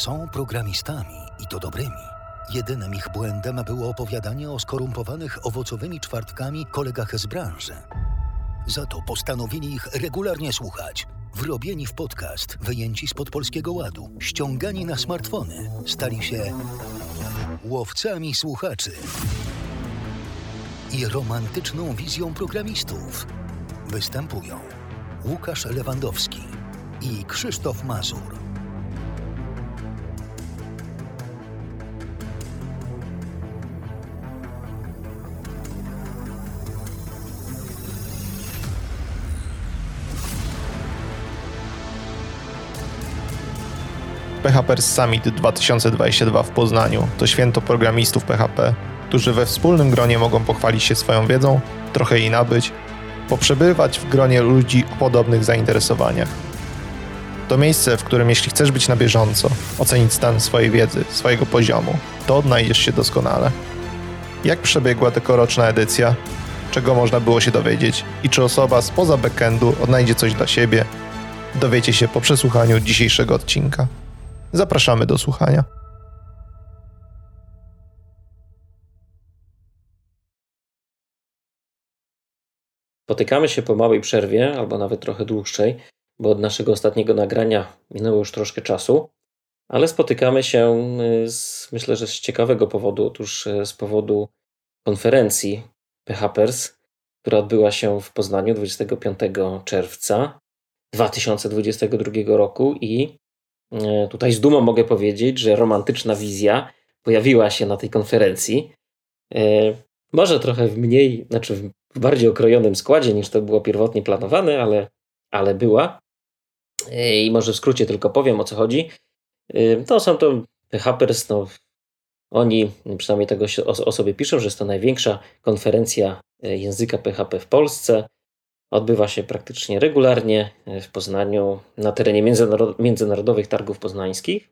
Są programistami i to dobrymi. Jedynym ich błędem było opowiadanie o skorumpowanych owocowymi czwartkami kolegach z branży. Za to postanowili ich regularnie słuchać. Wrobieni w podcast, wyjęci spod polskiego ładu, ściągani na smartfony, stali się łowcami słuchaczy i romantyczną wizją programistów. Występują Łukasz Lewandowski i Krzysztof Mazur. PHP Summit 2022 w Poznaniu to święto programistów PHP, którzy we wspólnym gronie mogą pochwalić się swoją wiedzą, trochę jej nabyć, poprzebywać w gronie ludzi o podobnych zainteresowaniach. To miejsce, w którym jeśli chcesz być na bieżąco, ocenić stan swojej wiedzy, swojego poziomu, to odnajdziesz się doskonale. Jak przebiegła tegoroczna edycja? Czego można było się dowiedzieć? I czy osoba spoza backendu odnajdzie coś dla siebie? Dowiecie się po przesłuchaniu dzisiejszego odcinka. Zapraszamy do słuchania. Spotykamy się po małej przerwie, albo nawet trochę dłuższej, bo od naszego ostatniego nagrania minęło już troszkę czasu, ale spotykamy się y, z, myślę, że z ciekawego powodu. Otóż y, z powodu konferencji PHPers, która odbyła się w Poznaniu 25 czerwca 2022 roku i tutaj z dumą mogę powiedzieć, że romantyczna wizja pojawiła się na tej konferencji. E, może trochę w mniej, znaczy w bardziej okrojonym składzie niż to było pierwotnie planowane, ale, ale była. E, I może w skrócie tylko powiem o co chodzi. To są to PHPers, no, oni przynajmniej tego o sobie piszą, że jest to największa konferencja języka PHP w Polsce. Odbywa się praktycznie regularnie w Poznaniu na terenie międzynarodowych targów poznańskich.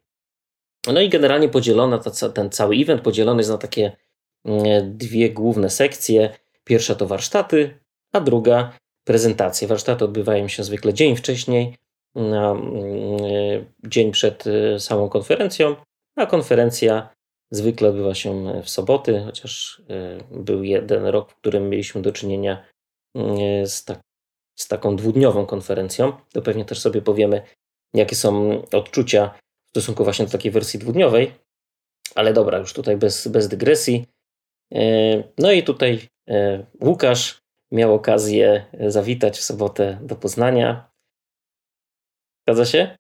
No i generalnie podzielona, ten cały event podzielony jest na takie mm, dwie główne sekcje. Pierwsza to warsztaty, a druga prezentacje. Warsztaty odbywają się zwykle dzień wcześniej, na mm, dzień przed y, samą konferencją, a konferencja zwykle odbywa się w soboty, chociaż był jeden rok, w którym mieliśmy do czynienia y, z tak, z taką dwudniową konferencją. To pewnie też sobie powiemy, jakie są odczucia w stosunku właśnie do takiej wersji dwudniowej. Ale dobra, już tutaj bez, bez dygresji. E, no i tutaj e, Łukasz miał okazję zawitać w sobotę do Poznania. Zgadza się?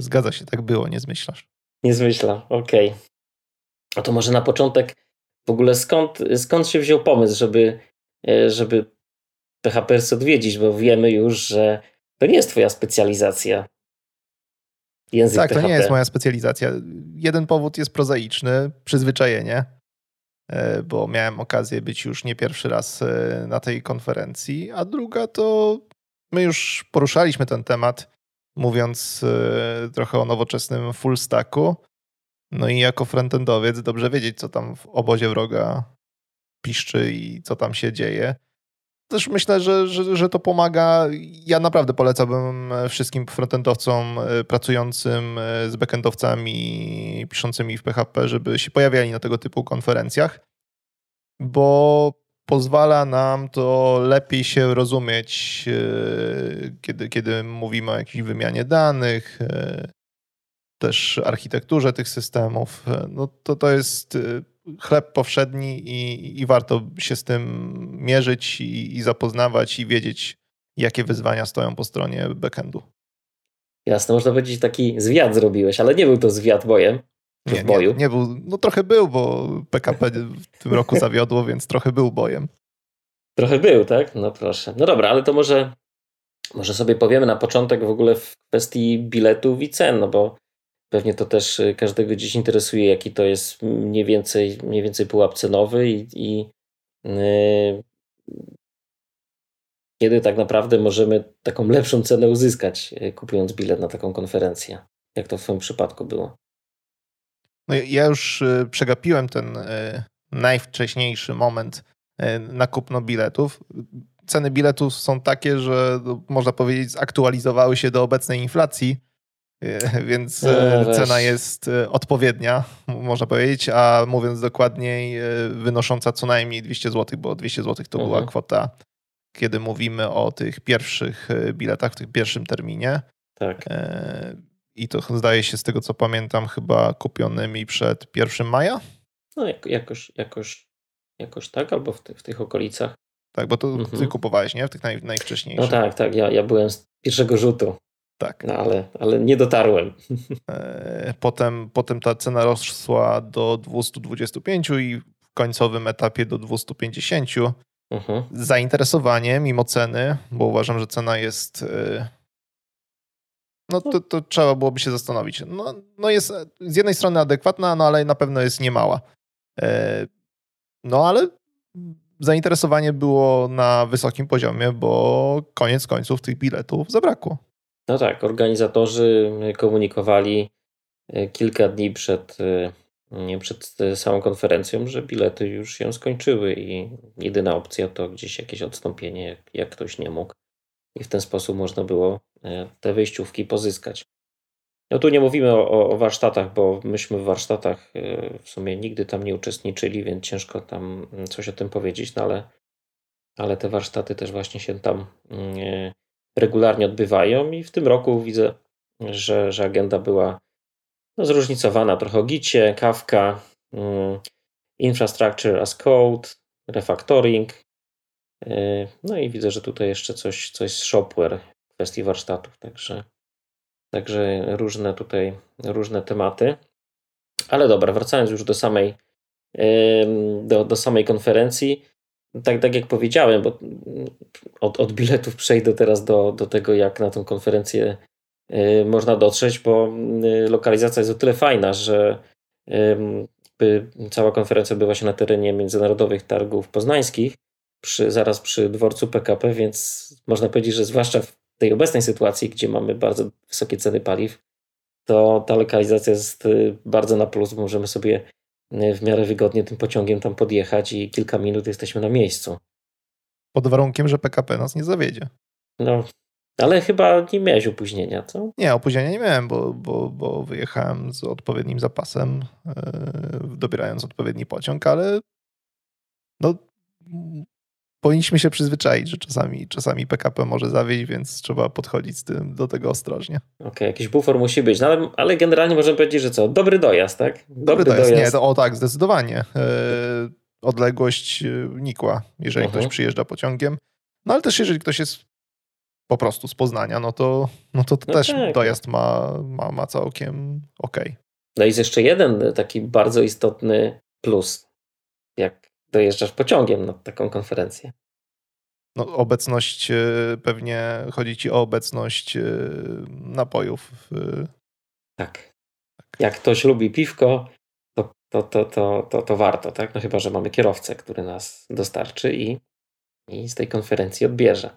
Zgadza się, tak było, nie zmyślasz. Nie zmyśla, okej. Okay. A to może na początek w ogóle skąd, skąd się wziął pomysł, żeby, e, żeby PHPers odwiedzić, bo wiemy już, że to nie jest twoja specjalizacja. Język tak, PHP. to nie jest moja specjalizacja. Jeden powód jest prozaiczny, przyzwyczajenie, e, bo miałem okazję być już nie pierwszy raz e, na tej konferencji, a druga to my już poruszaliśmy ten temat, mówiąc e, trochę o nowoczesnym full stacku. No i jako frontendowiec dobrze wiedzieć, co tam w obozie wroga piszczy i co tam się dzieje też myślę, że, że, że to pomaga. Ja naprawdę polecałbym wszystkim frontendowcom e, pracującym e, z backendowcami piszącymi w PHP, żeby się pojawiali na tego typu konferencjach, bo pozwala nam to lepiej się rozumieć, e, kiedy, kiedy mówimy o jakiejś wymianie danych, też architekturze tych systemów. No to, to jest chleb powszedni i, i warto się z tym mierzyć i, i zapoznawać i wiedzieć, jakie wyzwania stoją po stronie backendu. Jasne, można powiedzieć, taki zwiat zrobiłeś, ale nie był to zwiat bojem. Nie, boju. Nie, nie był, no trochę był, bo PKP w tym roku zawiodło, więc trochę był bojem. Trochę był, tak? No proszę. No dobra, ale to może, może sobie powiemy na początek w ogóle w kwestii biletów i cen, no bo Pewnie to też y, każdego dziś interesuje, jaki to jest mniej więcej, mniej więcej pułap cenowy i, i yy, kiedy tak naprawdę możemy taką lepszą cenę uzyskać, y, kupując bilet na taką konferencję. Jak to w Twoim przypadku było? No ja już y, przegapiłem ten najwcześniejszy moment na kupno biletów. Ceny biletów są takie, że no, można powiedzieć, zaktualizowały się do obecnej inflacji Więc no, cena jest odpowiednia, można powiedzieć, a mówiąc dokładniej, wynosząca co najmniej 200 zł, bo 200 zł to była mhm. kwota, kiedy mówimy o tych pierwszych biletach, w tym pierwszym terminie. Tak. I to zdaje się z tego, co pamiętam, chyba kupionymi przed 1 maja? No jakoś, jakoś, jakoś tak, albo w, ty, w tych okolicach. Tak, bo to mhm. ty kupowałeś, nie? W tych naj, najwcześniejszych. No tak, tak. Ja, ja byłem z pierwszego rzutu. Tak. No ale, ale nie dotarłem. E, potem, potem ta cena rosła do 225 i w końcowym etapie do 250. Mhm. Zainteresowanie mimo ceny, bo uważam, że cena jest e, no to, to trzeba byłoby się zastanowić. No, no jest z jednej strony adekwatna, no ale na pewno jest niemała. E, no ale zainteresowanie było na wysokim poziomie, bo koniec końców tych biletów zabrakło. No tak, organizatorzy komunikowali e, kilka dni przed, e, przed samą konferencją, że bilety już się skończyły i jedyna opcja to gdzieś jakieś odstąpienie, jak ktoś nie mógł i w ten sposób można było te wyjściówki pozyskać. No tu nie mówimy o, o, warsztatach, bo myśmy w warsztatach w sumie nigdy tam nie uczestniczyli, więc ciężko tam mm, coś o tym powiedzieć, no ale, ale te warsztaty też właśnie się tam mm, regularnie odbywają i w tym roku widzę, że, że agenda była no, zróżnicowana. Trochę o Gicie, Kafka, mm, Infrastructure as Code, Refactoring, E, no i widzę, że tutaj jeszcze coś, coś z shopware w kwestii warsztatów, także, także różne tutaj, różne tematy. Ale dobra, wracając już do samej, do, do samej konferencji, tak, tak jak powiedziałem, bo od, od biletów przejdę teraz do, do tego, jak na tą konferencję e, można dotrzeć, bo e, lokalizacja jest o tyle fajna, że cała konferencja odbywa się na terenie międzynarodowych targów poznańskich, przy, zaraz przy dworcu PKP, więc można powiedzieć, że zwłaszcza w tej obecnej sytuacji, gdzie mamy bardzo wysokie ceny paliw, to ta lokalizacja jest y, bardzo na plus. Możemy sobie y, w miarę wygodnie tym pociągiem tam podjechać i kilka minut jesteśmy na miejscu. Pod warunkiem, że PKP nas nie zawiedzie. No, ale chyba nie miałeś opóźnienia, co? Nie, opóźnienia nie miałem, bo, bo, bo wyjechałem z odpowiednim zapasem, yy, dobierając odpowiedni pociąg, ale no, powinniśmy się przyzwyczaić, że czasami, czasami PKP może zawieść, więc trzeba podchodzić z tym, do tego ostrożnie. Okej, okay, jakiś bufor musi być, no ale, ale, generalnie możemy powiedzieć, że co? Dobry dojazd, tak? Dobry, Dobry dojazd. dojazd. Nie, to, o tak, zdecydowanie. E, odległość e, nikła, jeżeli uh -huh. ktoś mhm. przyjeżdża pociągiem. No ale też jeżeli ktoś jest po prostu z Poznania, no to, no to, to no też tak. dojazd ma, ma, ma całkiem okej. Okay. No i jest jeszcze jeden taki bardzo istotny plus. Jak dojeżdżasz pociągiem na taką konferencję. No, obecność, e, pewnie chodzi ci o obecność e, napojów. Tak. tak. Jak ktoś lubi piwko, to, to, to, to, to, to warto, tak? No chyba, że mamy kierowcę, który nas dostarczy i, i z tej konferencji odbierze.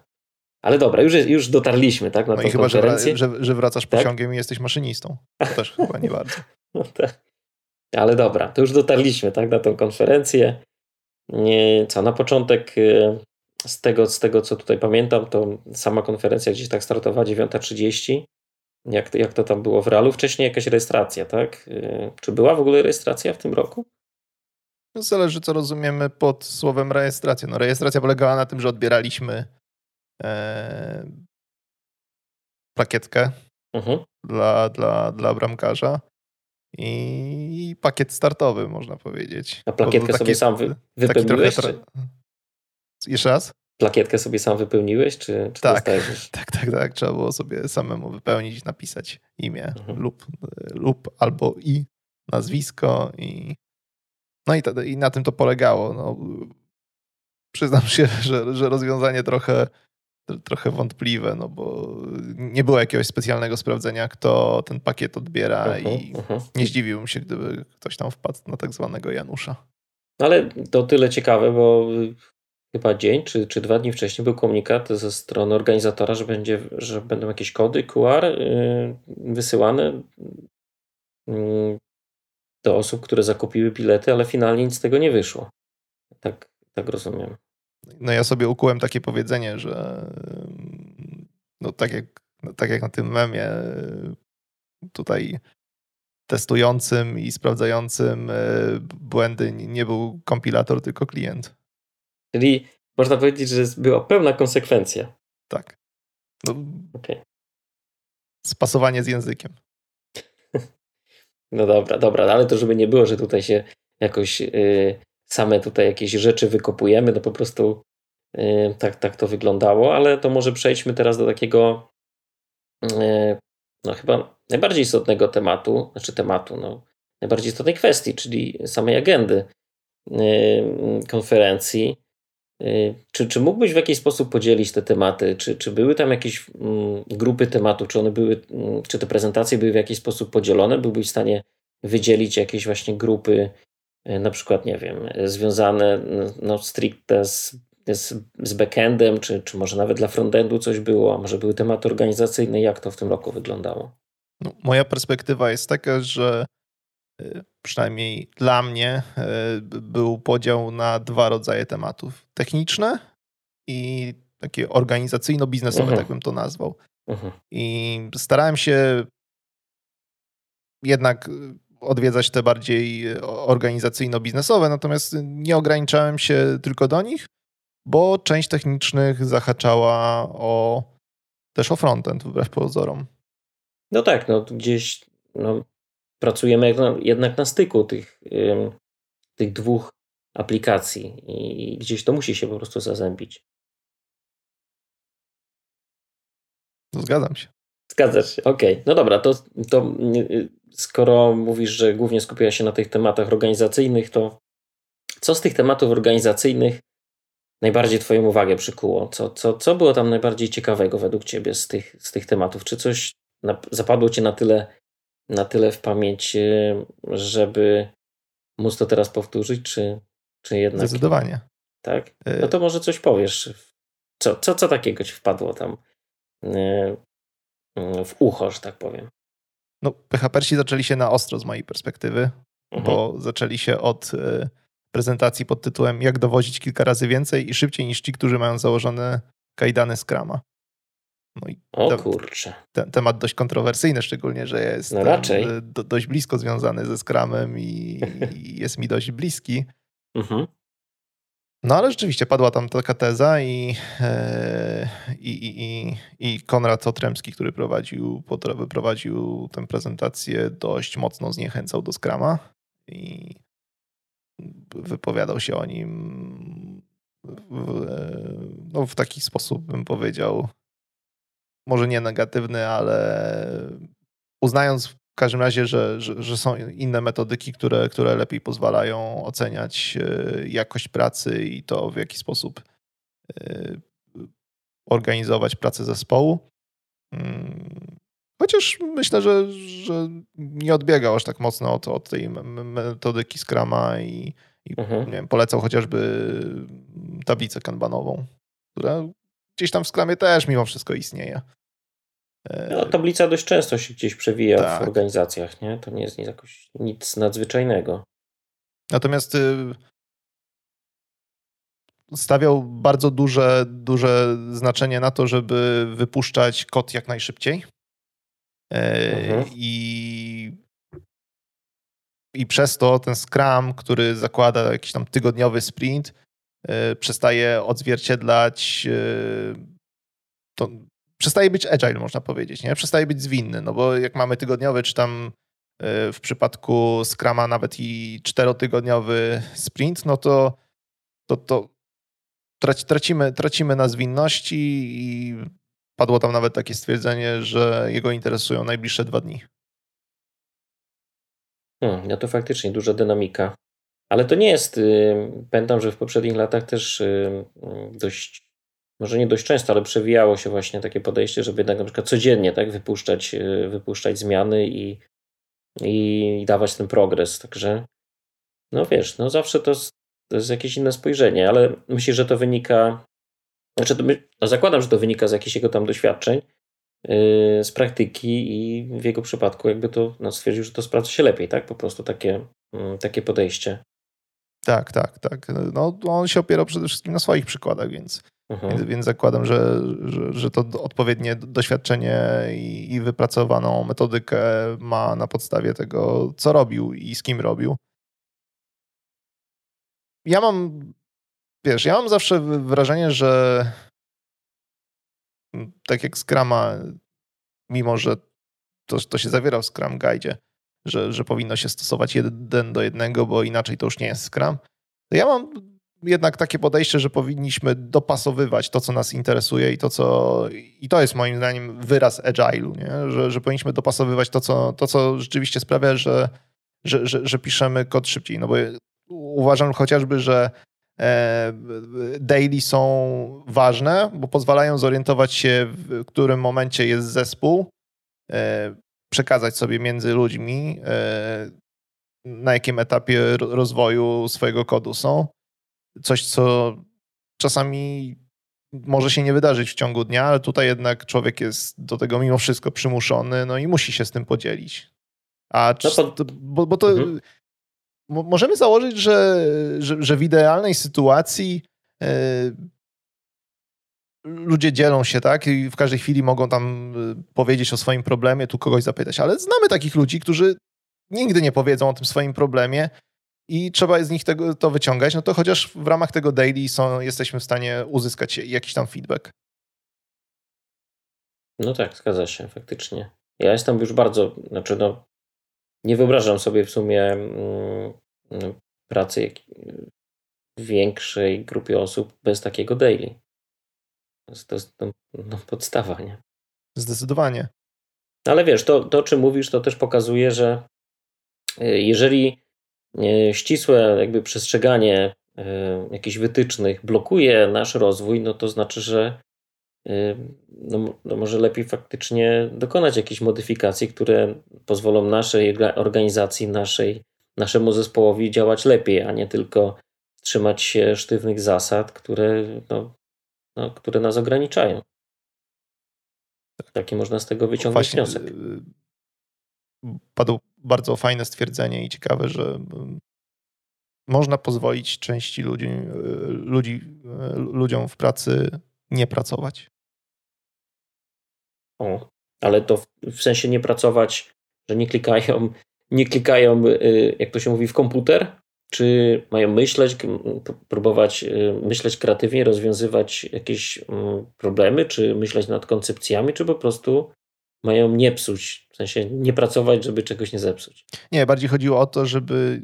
Ale dobra, już, już dotarliśmy, tak? Na no i chyba, że, że, że wracasz tak? pociągiem i jesteś maszynistą. To też chyba nie bardzo. No tak. Ale dobra, to już dotarliśmy, tak? Na tą konferencję co na początek y, z tego, z tego, co tutaj pamiętam, to sama konferencja gdzieś tak startowała 9.30. Jak to, jak to tam było w realu? Wcześniej jakaś rejestracja, tak? Y, czy była w ogóle rejestracja w tym roku? No zależy, co rozumiemy pod słowem rejestracja. No, rejestracja polegała na tym, że odbieraliśmy e, plakietkę mhm. dla, dla, dla bramkarza i pakiet startowy, można powiedzieć. A plakietkę sobie sam wy, wypełniłeś? Trochę... Czy... Jeszcze raz? Plakietkę sobie sam wypełniłeś, czy, czy tak, tak, tak, tak. Trzeba było sobie samemu wypełnić, napisać imię mhm. lub, lub albo i nazwisko i no i, to, i na tym to polegało. No, przyznam się, że, że rozwiązanie trochę trochę wątpliwe, no bo nie było jakiegoś specjalnego sprawdzenia, kto ten pakiet odbiera uh -huh, i uh -huh. nie zdziwiłbym się, gdyby ktoś tam wpadł na tak zwanego Janusza. No ale to tyle ciekawe, bo chyba dzień czy, czy dwa dni wcześniej był komunikat ze strony organizatora, że, będzie, że będą jakieś kody QR yy, wysyłane yy, do osób, które zakupiły bilety, ale finalnie nic z tego nie wyszło. Tak, tak rozumiem. No ja sobie ukułem takie powiedzenie, że no tak jak, no tak jak na tym memie tutaj testującym i sprawdzającym e, błędy nie był kompilator, tylko klient. Czyli można powiedzieć, że była pełna konsekwencja. Tak. No, okay. Spasowanie z językiem. No dobra, dobra, ale to żeby nie było, że tutaj się jakoś yy, same tutaj jakieś rzeczy wykopujemy, no po prostu yy, tak, tak to wyglądało, ale to może przejdźmy teraz do takiego yy, no chyba najbardziej istotnego tematu, znaczy tematu, no najbardziej istotnej kwestii, czyli samej agendy y, konferencji. Y, czy, czy mógłbyś w jakiś sposób podzielić te tematy? Czy, czy były tam jakieś mm, grupy tematów? Czy one były, mm, czy te prezentacje były w jakiś sposób podzielone? Byłbyś w stanie wydzielić jakieś właśnie grupy, na przykład, nie wiem, związane no, stricte z, z, z backendem, czy, czy może nawet dla frontendu coś było, a może były tematy organizacyjne? Jak to w tym roku wyglądało? No, moja perspektywa jest taka, że przynajmniej dla mnie, e, był podział na dwa rodzaje tematów: techniczne i takie organizacyjno-biznesowe, mhm. tak bym to nazwał. Mhm. I starałem się jednak odwiedzać te bardziej organizacyjno-biznesowe, natomiast nie ograniczałem się tylko do nich, bo część technicznych zahaczała o też o frontend, wbrew pozorom. No tak, no gdzieś no, pracujemy jednak na styku tych, tych dwóch aplikacji i gdzieś to musi się po prostu zazębić. Zgadzam się. Zgadzasz się, okej. Okay. No dobra, to, to skoro mówisz, że głównie skupia się na tych tematach organizacyjnych, to co z tych tematów organizacyjnych najbardziej Twoją uwagę przykuło? Co, co, co było tam najbardziej ciekawego według Ciebie z tych, z tych tematów? Czy coś na, zapadło Cię na tyle na tyle w pamięć, żeby móc to teraz powtórzyć, czy, czy jednak. Zdecydowanie. Tak? Y, no to może coś powiesz. Co, co, co takiego ci wpadło tam y, w ucho, że tak powiem? No, PHPersi zaczęli się na ostro z mojej perspektywy, mhm. bo zaczęli się od prezentacji pod tytułem Jak dowozić kilka razy więcej i szybciej niż ci, którzy mają założone kajdany Scrama. No i o te, kurczę. Ten temat dość kontrowersyjny, szczególnie, że jest no raczej. Do, dość blisko związany ze Scrumem i, i jest mi dość bliski. Mhm. No ale rzeczywiście padła tam taka teza i, e, i, i, i Konrad Otremski, który prowadził, prowadził tę prezentację, dość mocno zniechęcał do Scrama i wypowiadał się o nim w, no, w taki sposób, bym powiedział, może nie negatywny, ale uznając w każdym razie, że, że, że, są inne metodyki, które, które lepiej pozwalają oceniać e, jakość pracy i to, w jaki sposób e, organizować pracę zespołu. Mm, chociaż myślę, że, że nie odbiegał aż tak mocno od, od tej metodyki Scrama i, i mhm. nie wiem, polecał chociażby tablicę kanbanową, która gdzieś tam w skramie też mimo wszystko istnieje. No, tablica dość często się gdzieś przewija tak. w organizacjach, nie? To nie jest nic, jakoś, nic nadzwyczajnego. Natomiast y, stawiał bardzo duże, duże znaczenie na to, żeby wypuszczać kod jak najszybciej. E, mhm. I, I przez to ten Scrum, który zakłada jakiś tam tygodniowy sprint, e, przestaje odzwierciedlać e, to, przestaje być agile, można powiedzieć, nie? Przestaje być zwinny, no bo jak mamy tygodniowy, czy tam w przypadku Scrama nawet i czterotygodniowy sprint, no to, to, to tracimy, tracimy na zwinności i padło tam nawet takie stwierdzenie, że jego interesują najbliższe dwa dni. Hmm, no to faktycznie duża dynamika. Ale to nie jest. pamiętam, że w poprzednich latach też dość, może nie dość często, ale przewijało się właśnie takie podejście, żeby jednak na przykład codziennie tak, wypuszczać, y, wypuszczać zmiany i, i dawać ten progres. Także, no wiesz, no zawsze to, to jest jakieś inne spojrzenie, ale myślę, że to wynika znaczy, to my, no zakładam, że to wynika z jakichś jego tam doświadczeń, yy, z praktyki i w jego przypadku jakby to no, stwierdził, że to sprawdza się lepiej, tak? Po prostu takie, yy, takie podejście. Tak, tak, tak. No, on się opierał przede wszystkim na swoich przykładach, więc. Więc, więc, zakładam, że, że, że, to odpowiednie doświadczenie i, i wypracowaną metodykę ma na podstawie tego, co robił i z kim robił. Ja mam, wiesz, ja mam zawsze wrażenie, że tak jak Scrama, mimo że to, to się zawiera w Scrum Guide, że, że powinno się stosować jeden do jednego, bo inaczej to już nie jest Scrum, to ja mam jednak takie podejście, że powinniśmy dopasowywać to, co nas interesuje i to, co. I to jest moim zdaniem wyraz agile'u, nie? Że, że powinniśmy dopasowywać to, co, to, co rzeczywiście sprawia, że, że, że, że piszemy kod szybciej. No bo uważam chociażby, że e, daily są ważne, bo pozwalają zorientować się, w którym momencie jest zespół, e, przekazać sobie między ludźmi, e, na jakim etapie rozwoju swojego kodu są coś, co czasami może się nie wydarzyć w ciągu dnia, ale tutaj jednak człowiek jest do tego mimo wszystko przymuszony, no i musi się z tym podzielić. A no to... bo, bo, to mhm. możemy założyć, że, że, że, w idealnej sytuacji yy, ludzie dzielą się, tak? I w każdej chwili mogą tam e, powiedzieć o swoim problemie, tu kogoś zapytać, ale znamy takich ludzi, którzy nigdy nie powiedzą o tym swoim problemie, i trzeba z nich tego, to wyciągać, no to chociaż w ramach tego daily są, jesteśmy w stanie uzyskać jakiś tam feedback. No tak, zgadza się, faktycznie. Ja jestem już bardzo, znaczy no, nie wyobrażam sobie w sumie mm, mm pracy w większej grupie osób bez takiego daily. To jest, to jest no, no, podstawa, nie? Zdecydowanie. Ale wiesz, to, to, o czym mówisz, to też pokazuje, że y, jeżeli ścisłe jakby przestrzeganie e, jakichś wytycznych blokuje nasz rozwój, no to znaczy, że e, no, no może lepiej faktycznie dokonać jakichś modyfikacji, które pozwolą naszej organizacji, naszej, naszemu zespołowi działać lepiej, a nie tylko trzymać się sztywnych zasad, które, no, no, które nas ograniczają. Taki można z tego wyciągnąć Właśnie, wniosek. Y, padło bardzo fajne stwierdzenie i ciekawe, że mm, można pozwolić części ludzi, ludzi, ludziom w pracy nie pracować. O, ale to w, w sensie nie pracować, że nie klikają, nie klikają, y, jak to się mówi, w komputer? Czy mają myśleć, próbować myśleć kreatywnie, rozwiązywać jakieś mm, problemy, czy myśleć nad koncepcjami, czy po prostu mają nie psuć, w sensie nie pracować, żeby czegoś nie zepsuć. Nie, bardziej chodziło o to, żeby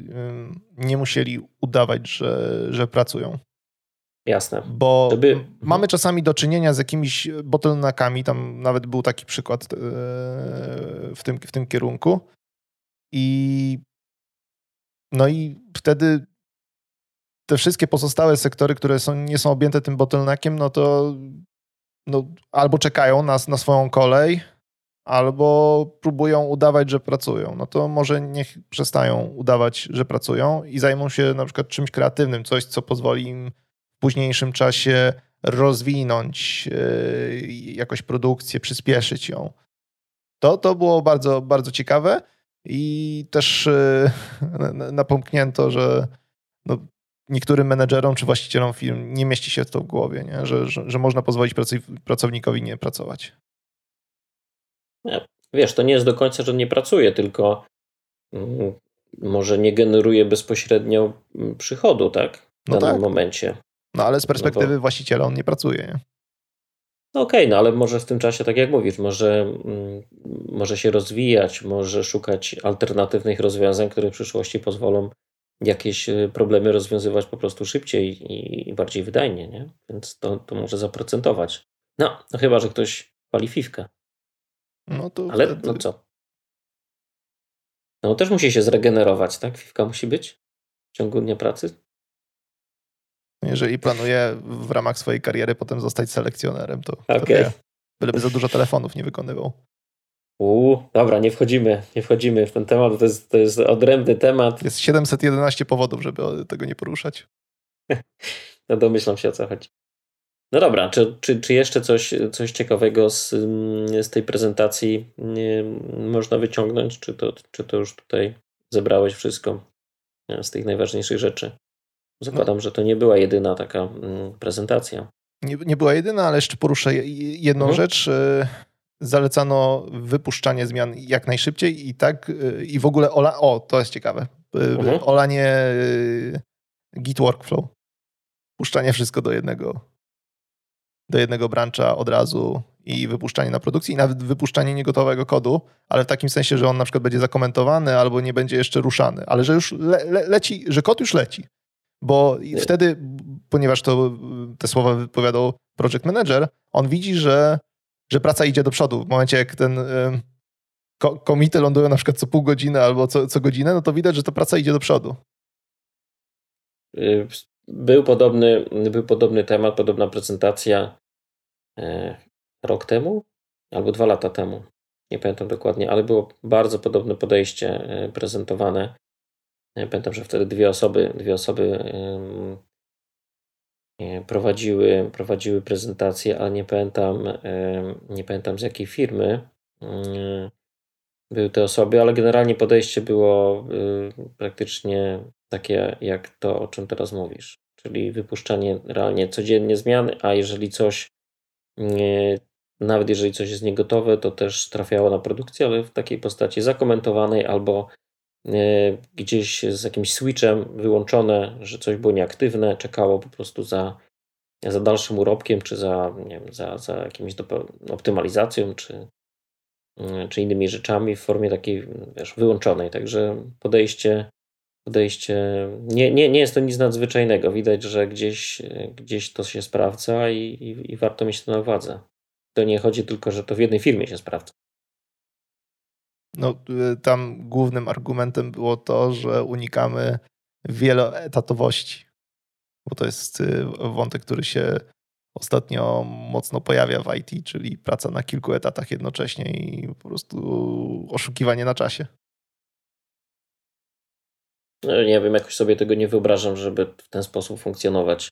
nie musieli udawać, że, że pracują. Jasne. Bo żeby... Mamy czasami do czynienia z jakimiś bottleneckami, tam nawet był taki przykład e, w tym, w tym kierunku. I no i wtedy te wszystkie pozostałe sektory, które są, nie są objęte tym bottleneckiem, no to no, albo czekają na, na swoją kolej, albo próbują udawać, że pracują. No to może niech przestają udawać, że pracują i zajmą się na przykład czymś kreatywnym, coś, co pozwoli im w późniejszym czasie rozwinąć yy, jakoś produkcję, przyspieszyć ją. To, to było bardzo, bardzo ciekawe i też yy, napomknięto, że no, niektórym menedżerom czy właścicielom firm nie mieści się to w głowie, nie? Że, że, że można pozwolić pracownikowi nie pracować. Wiesz, to nie jest do końca, że nie pracuje, tylko mm, może nie generuje bezpośrednio mm, przychodu, tak? W no danym tak. momencie. No ale z perspektywy no bo... właściciela on nie pracuje. Nie? No okej, okay, no ale może w tym czasie, tak jak mówisz, może, mm, może się rozwijać, może szukać alternatywnych rozwiązań, które w przyszłości pozwolą jakieś y, problemy rozwiązywać po prostu szybciej i, i bardziej wydajnie, nie? Więc to, to może zaprocentować. No, no chyba, że ktoś pali fifkę. No to Ale wtedy... no co? No też musi się zregenerować, tak? Fiwka musi być w ciągu dnia pracy. Jeżeli planuje w ramach swojej kariery potem zostać selekcjonerem, to okay. byleby za dużo telefonów nie wykonywał. Uuu, dobra, nie wchodzimy, nie wchodzimy w ten temat, to jest, to jest odrębny temat. Jest 711 powodów, żeby tego nie poruszać. no domyślam się o co chodzi. No dobra, czy, czy, czy jeszcze coś, coś ciekawego z, z tej prezentacji można wyciągnąć? Czy to, czy to już tutaj zebrałeś wszystko z tych najważniejszych rzeczy? Zakładam, no. że to nie była jedyna taka prezentacja. nie, nie była jedyna, ale jeszcze poruszę jedną mhm. rzecz. Y, zalecano wypuszczanie zmian jak najszybciej i tak, y, i w ogóle ola, o, to jest ciekawe, mhm. olanie Git Workflow. Puszczanie wszystko do jednego, do jednego brancha od razu i wypuszczanie na produkcji, i nawet wypuszczanie niegotowego kodu, ale w takim sensie, że on na przykład będzie zakomentowany albo nie będzie jeszcze ruszany, ale że już le, le, leci, że kod już leci. Bo wtedy, ponieważ to te słowa wypowiadał project manager, on widzi, że, że praca idzie do przodu. W momencie, jak ten komity lądują na przykład co pół godziny albo co, co godzinę, no to widać, że ta praca idzie do przodu. Y, był podobny, był podobny temat, podobna prezentacja rok temu albo dwa lata temu. Nie pamiętam dokładnie, ale było bardzo podobne podejście e, prezentowane. Ja pamiętam, że wtedy dwie osoby, dwie osoby prowadziły, prowadziły prezentację, ale nie pamiętam, nie pamiętam z jakiej firmy były te osoby, ale generalnie podejście było y, praktycznie takie jak to, o czym teraz mówisz. Czyli wypuszczanie realnie codziennie zmian, a jeżeli coś, nawet jeżeli coś jest niegotowe, to też trafiało na produkcję, ale w takiej postaci zakomentowanej albo E, gdzieś z jakimś switchem wyłączone, że coś było nieaktywne, czekało po prostu za, za dalszym urobkiem, czy za, nie wiem, za, za jakimś optymalizacją, czy, e, czy innymi rzeczami w formie takiej wiesz, wyłączonej. Także podejście, podejście nie, nie, nie jest to nic nadzwyczajnego. Widać, że gdzieś, gdzieś to się sprawdza i, i, i warto mieć to na uwadze. To nie chodzi tylko, że to w jednej firmie się sprawdza. No, y, tam głównym argumentem było to, że unikamy wieloetatowości, bo to jest y, wątek, który się ostatnio mocno pojawia w IT, czyli praca na kilku etatach jednocześnie i po prostu oszukiwanie na czasie. No, nie wiem, jakoś sobie tego nie wyobrażam, żeby w ten sposób funkcjonować.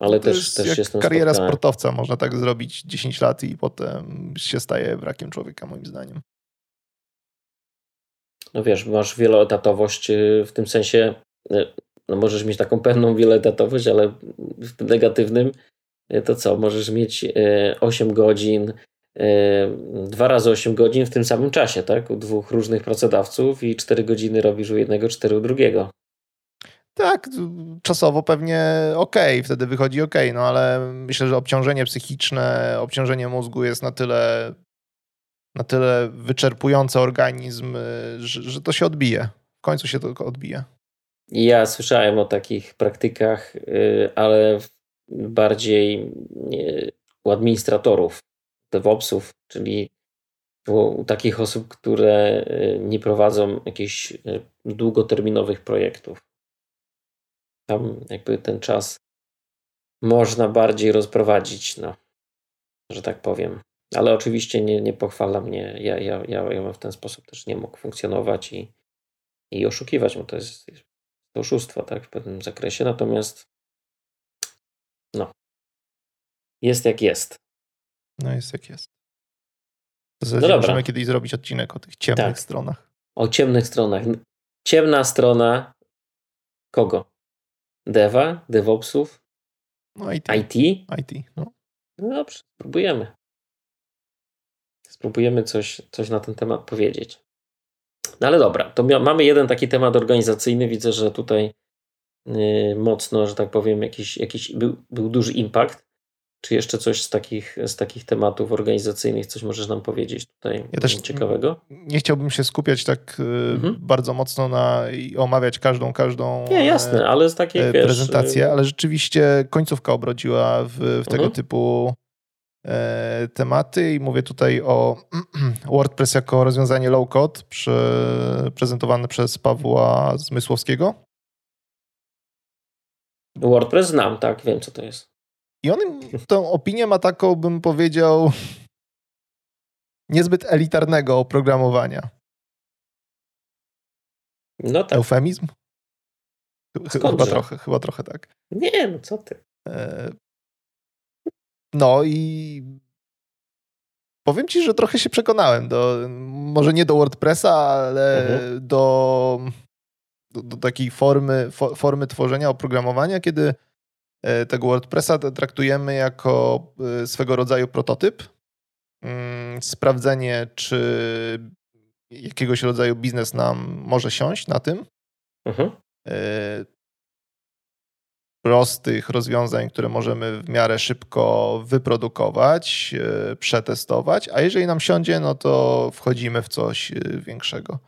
Ale to też, jest też jestem Kariera spotkałem. sportowca można tak zrobić 10 lat i potem się staje brakiem człowieka, moim zdaniem no wiesz, masz wieloetatowość y, w tym sensie, y, no możesz mieć taką pewną wieloetatowość, ale w negatywnym y, to co, możesz mieć 8 godzin, dwa razy 8 godzin w tym samym czasie, tak? U dwóch różnych pracodawców i 4 godziny robisz u jednego, 4 u drugiego. Tak, czasowo pewnie ok, wtedy wychodzi ok, no ale myślę, że obciążenie psychiczne, obciążenie mózgu jest na tyle na tyle wyczerpujący organizm, y, że, że to się odbije. W końcu się to odbije. Ja słyszałem o takich praktykach, y, ale bardziej u administratorów, DevOpsów, czyli u takich osób, które y, nie prowadzą jakichś długoterminowych projektów. Tam jakby ten czas można bardziej rozprowadzić, no, że tak powiem. Ale oczywiście nie, nie pochwala mnie. Ja, ja, ja, ja w ten sposób też nie mógł funkcjonować i, i oszukiwać, bo to jest, to oszustwo tak, w pewnym zakresie. Natomiast no, jest jak jest. No jest jak jest. No możemy kiedyś zrobić odcinek o tych ciemnych tak. stronach. O ciemnych stronach. Ciemna strona kogo? Deva, DevOpsów? No IT. IT? IT, no. No dobrze, spróbujemy spróbujemy coś, coś na ten temat powiedzieć. No ale dobra, to mamy jeden taki temat organizacyjny. Widzę, że tutaj yy, mocno, że tak powiem, jakiś, jakiś był, był duży impact. Czy jeszcze coś z takich, z takich tematów organizacyjnych, coś możesz nam powiedzieć tutaj ja też ciekawego? Nie chciałbym się skupiać tak y, mhm. bardzo mocno na i omawiać każdą, każdą nie, jasne, ale z takiej, e, prezentację, wiesz, ale rzeczywiście końcówka obrodziła w, w tego mhm. typu E, tematy i mówię tutaj o WordPress jako rozwiązanie low-code prezentowane przez Pawła Zmysłowskiego. WordPress znam, tak, wiem co to jest. I on tę opinię ma taką, bym powiedział, niezbyt elitarnego oprogramowania. No tak. Eufemizm? Chyba trochę, chyba trochę tak. Nie, no co ty. E, no i powiem ci, że trochę się przekonałem. Do, może nie do WordPressa, ale mhm. do, do, do, takiej formy, formy tworzenia oprogramowania, kiedy tego WordPressa traktujemy jako swego rodzaju prototyp. Mm, sprawdzenie, czy jakiegoś rodzaju biznes nam może siąść na tym. Mhm prostych rozwiązań, które możemy w miarę szybko wyprodukować, e, przetestować, a jeżeli nam siądzie, no to wchodzimy w coś e, większego.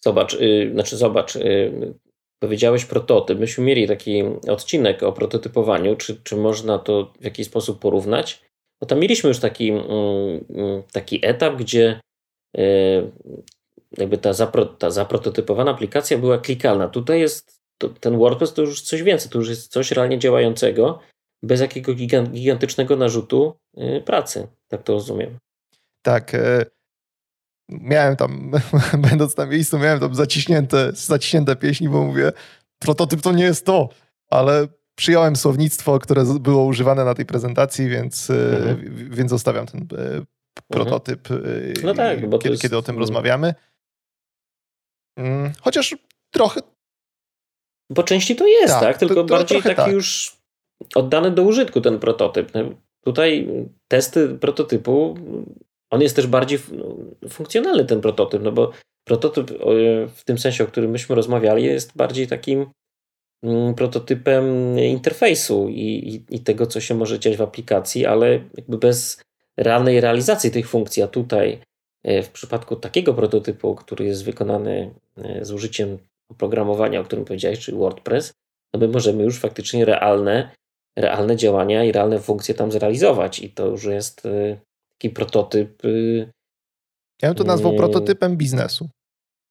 Zobacz, yy, znaczy zobacz, yy, powiedziałeś prototyp. Myśmy mieli taki odcinek o prototypowaniu, czy, czy można to w jakiś sposób porównać? No tam mieliśmy już taki, yy, taki etap, gdzie y, jakby ta, zapro, ta zaprototypowana aplikacja była klikalna. Tutaj jest to, ten WordPress to już coś więcej, to już jest coś realnie działającego, bez jakiego gigantycznego narzutu y, pracy. Tak to rozumiem. Tak. E, miałem tam, będąc na miejscu, miałem tam zaciśnięte, zaciśnięte pieśni, bo mówię, prototyp to nie jest to, ale przyjąłem słownictwo, które było używane na tej prezentacji, więc, e, mhm. więc zostawiam ten e, mhm. prototyp, no tak, bo kiedy, jest... kiedy o tym rozmawiamy. Mm, chociaż trochę, po części to jest, tak? tak? Tylko to, to bardziej taki tak. już oddany do użytku ten prototyp. No, tutaj testy prototypu, on jest też bardziej no, funkcjonalny ten prototyp, no bo prototyp w tym sensie, o którym myśmy rozmawiali, jest bardziej takim mm, prototypem interfejsu i, i, i, tego, co się może dziać w aplikacji, ale jakby bez realnej realizacji tych funkcji. A tutaj e, w przypadku takiego prototypu, który jest wykonany e, z użyciem oprogramowania, o którym powiedziałeś, czyli WordPress, no my możemy już faktycznie realne, realne działania i realne funkcje tam zrealizować. I to już jest taki prototyp. Y, ja bym to nazwał y, prototypem biznesu.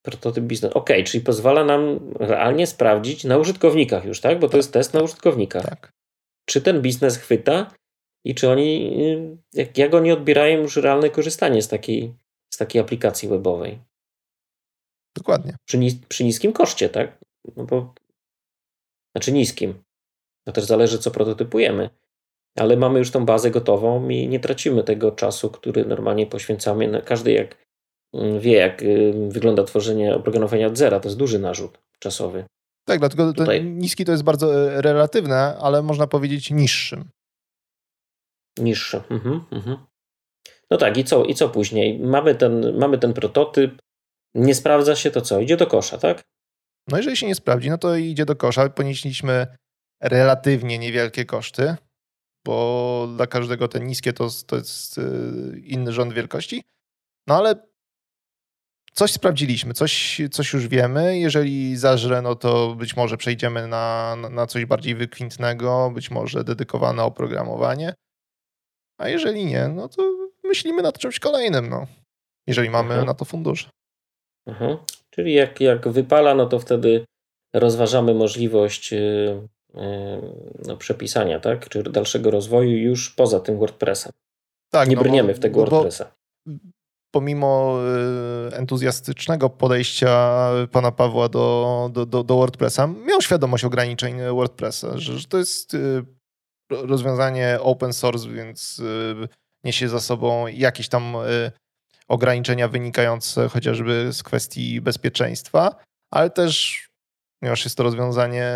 Prototyp biznesu. Ok, czyli pozwala nam realnie sprawdzić na użytkownikach już, tak? Bo to tak, jest test na użytkownikach. Tak. Czy ten biznes chwyta i czy oni, jak, jak oni odbierają już realne korzystanie z takiej, z takiej aplikacji webowej. Dokładnie. Przy, nis przy niskim koszcie, tak? No bo, znaczy niskim. To też zależy, co prototypujemy. Ale mamy już tą bazę gotową i nie tracimy tego czasu, który normalnie poświęcamy. Każdy jak mm, wie, jak wygląda tworzenie oprogramowania od zera. To jest duży narzut czasowy. Tak, dlatego Tutaj... niski to jest bardzo e, relatywne, ale można powiedzieć niższym. Niższy. Mhm, mhm. No tak, i co, i co później? Mamy ten, mamy ten prototyp, nie sprawdza się to co? Idzie do kosza, tak? No jeżeli się nie sprawdzi, no to idzie do kosza. Ponieśliśmy relatywnie niewielkie koszty, bo dla każdego te niskie to, to jest y, inny rząd wielkości. No ale coś sprawdziliśmy, coś, coś już wiemy. Jeżeli zażre, no to być może przejdziemy na, na coś bardziej wykwintnego, być może dedykowane oprogramowanie. A jeżeli nie, no to myślimy nad czymś kolejnym, no, jeżeli mamy mhm. na to fundusze. Mhm. Czyli jak, jak wypala, no to wtedy rozważamy możliwość yy, no, przepisania, tak? Czy dalszego rozwoju już poza tym WordPressem. Tak, nie no brniemy bo, w tego WordPressa. Pomimo y, entuzjastycznego podejścia pana Pawła do, do, do, do WordPressa, miał świadomość ograniczeń WordPressa, że, że to jest y, rozwiązanie open source, więc y, niesie za sobą jakieś tam ograniczenia wynikające chociażby z kwestii bezpieczeństwa, ale też, ponieważ jest to rozwiązanie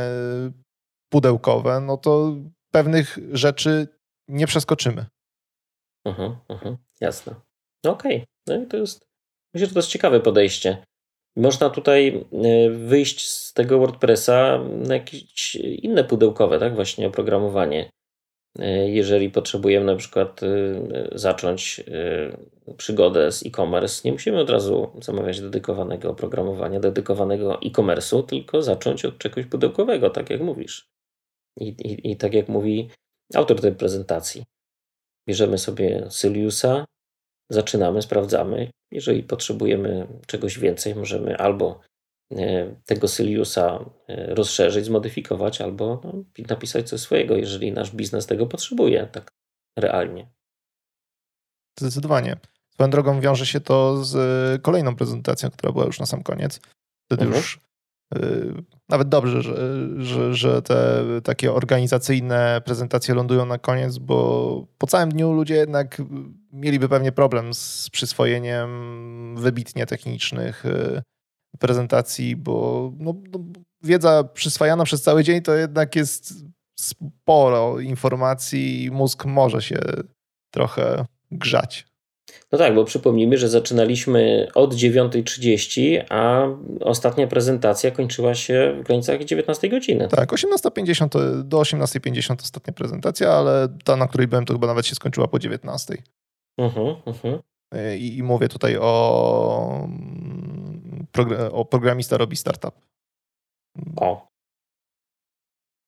pudełkowe, no to pewnych rzeczy nie przeskoczymy. Mhm, mhm, jasne. No okej, okay. no i to jest, myślę, że to jest ciekawe podejście. Można tutaj e, wyjść z tego WordPressa na jakieś inne pudełkowe, tak, właśnie oprogramowanie. E, jeżeli potrzebujemy na przykład e, zacząć przygodę z e-commerce, nie musimy od razu zamawiać dedykowanego oprogramowania, dedykowanego e-commerce'u, tylko zacząć od czegoś pudełkowego, tak jak mówisz. I, i, I tak jak mówi autor tej prezentacji. Bierzemy sobie Syliusa, zaczynamy, sprawdzamy. Jeżeli potrzebujemy czegoś więcej, możemy albo E, tego Syliusa e, rozszerzyć, zmodyfikować albo no, napisać coś swojego, jeżeli nasz biznes tego potrzebuje, tak realnie. Zdecydowanie. Swoją drogą wiąże się to z e, kolejną prezentacją, która była już na sam koniec. Wtedy mhm. już nawet dobrze, że, że, że te takie organizacyjne prezentacje lądują na koniec, bo po całym dniu ludzie jednak mieliby pewnie problem z przyswojeniem wybitnie technicznych prezentacji, bo no, no, wiedza przyswajana przez cały dzień to jednak jest sporo informacji i mózg może się trochę grzać. No tak, bo przypomnijmy, że zaczynaliśmy od 9.30, a ostatnia prezentacja kończyła się w granicach 19 godziny. Tak, 18.50 do 18.50 ostatnia prezentacja, ale ta, na której byłem, to chyba nawet się skończyła po 19. Uh-huh, uh-huh. I, I, mówię tutaj o, o programista robi startup. O.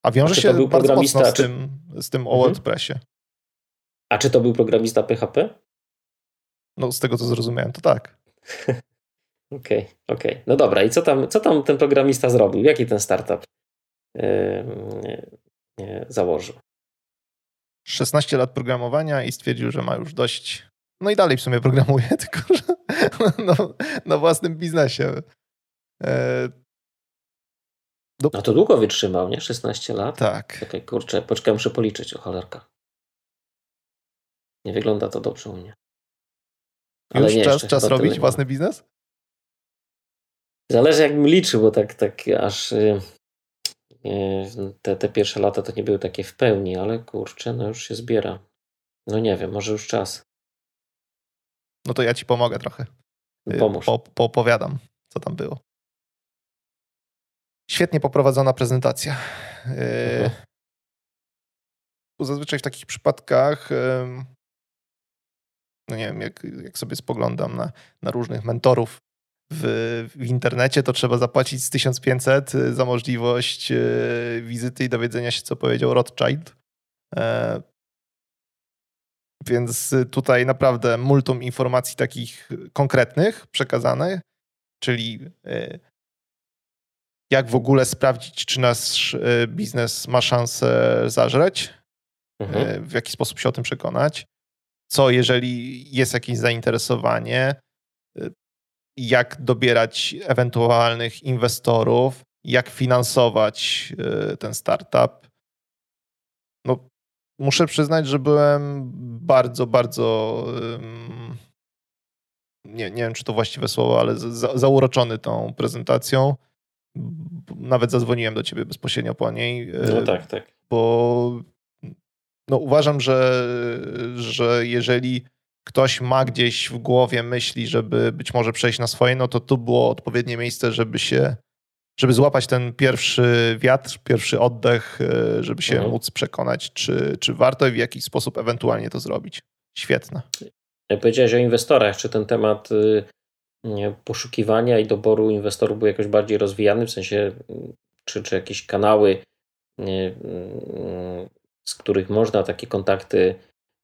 A wiąże się był bardzo mocno z tym, z tym o mhm. WordPressie. A czy to był programista PHP? No, z tego co zrozumiałem, to tak. Okej, okej. Okay, okay. No dobra, i co tam, co tam ten programista zrobił? Jaki ten startup yy, założył? 16 lat programowania i stwierdził, że ma już dość. No i dalej w sumie programuje, tylko że no, na własnym biznesie. Yy, no, no to długo wytrzymał, nie? 16 lat? Tak. Okej, kurczę, poczekaj, muszę policzyć, o cholerka. Nie wygląda to dobrze u mnie. Ale Już nie, czas, czas robić własny biznes? Zależy jakbym liczył, bo tak, tak aż yy, te, te pierwsze lata to nie były takie w pełni, ale kurczę, no już się zbiera. No nie wiem, może już czas. No to ja ci pomogę trochę. Y, Pomóż. Po, poopowiadam, co tam było. Świetnie poprowadzona prezentacja. Mhm. Zazwyczaj w takich przypadkach no nie wiem, jak, jak sobie spoglądam na, na różnych mentorów w, w internecie, to trzeba zapłacić z 1500 y, za możliwość y, wizyty i dowiedzenia się, co powiedział Rothschild. E, więc tutaj naprawdę multum informacji takich konkretnych przekazanych, czyli y, jak w ogóle sprawdzić, czy nasz biznes ma szansę zażreć, mhm. w jaki sposób się o tym przekonać, co jeżeli jest jakieś zainteresowanie, y, jak dobierać ewentualnych inwestorów, jak finansować y, ten startup. No, muszę przyznać, że byłem bardzo, bardzo. Nie, nie wiem, czy to właściwe słowo, ale za, zauroczony tą prezentacją. Nawet zadzwoniłem do ciebie bezpośrednio po niej. Y, no tak, tak. Bo no uważam, że, że jeżeli ktoś ma gdzieś w głowie myśli, żeby być może przejść na swoje, no to tu było odpowiednie miejsce, żeby się, żeby złapać ten pierwszy wiatr, pierwszy oddech, e, żeby się mhm. móc przekonać, czy, czy warto i w jakiś sposób ewentualnie to zrobić. Świetne. Jak powiedziałeś o inwestorach, czy ten temat y, poszukiwania i doboru inwestorów był jakoś bardziej rozwijany, w sensie czy, czy jakieś kanały z których można takie kontakty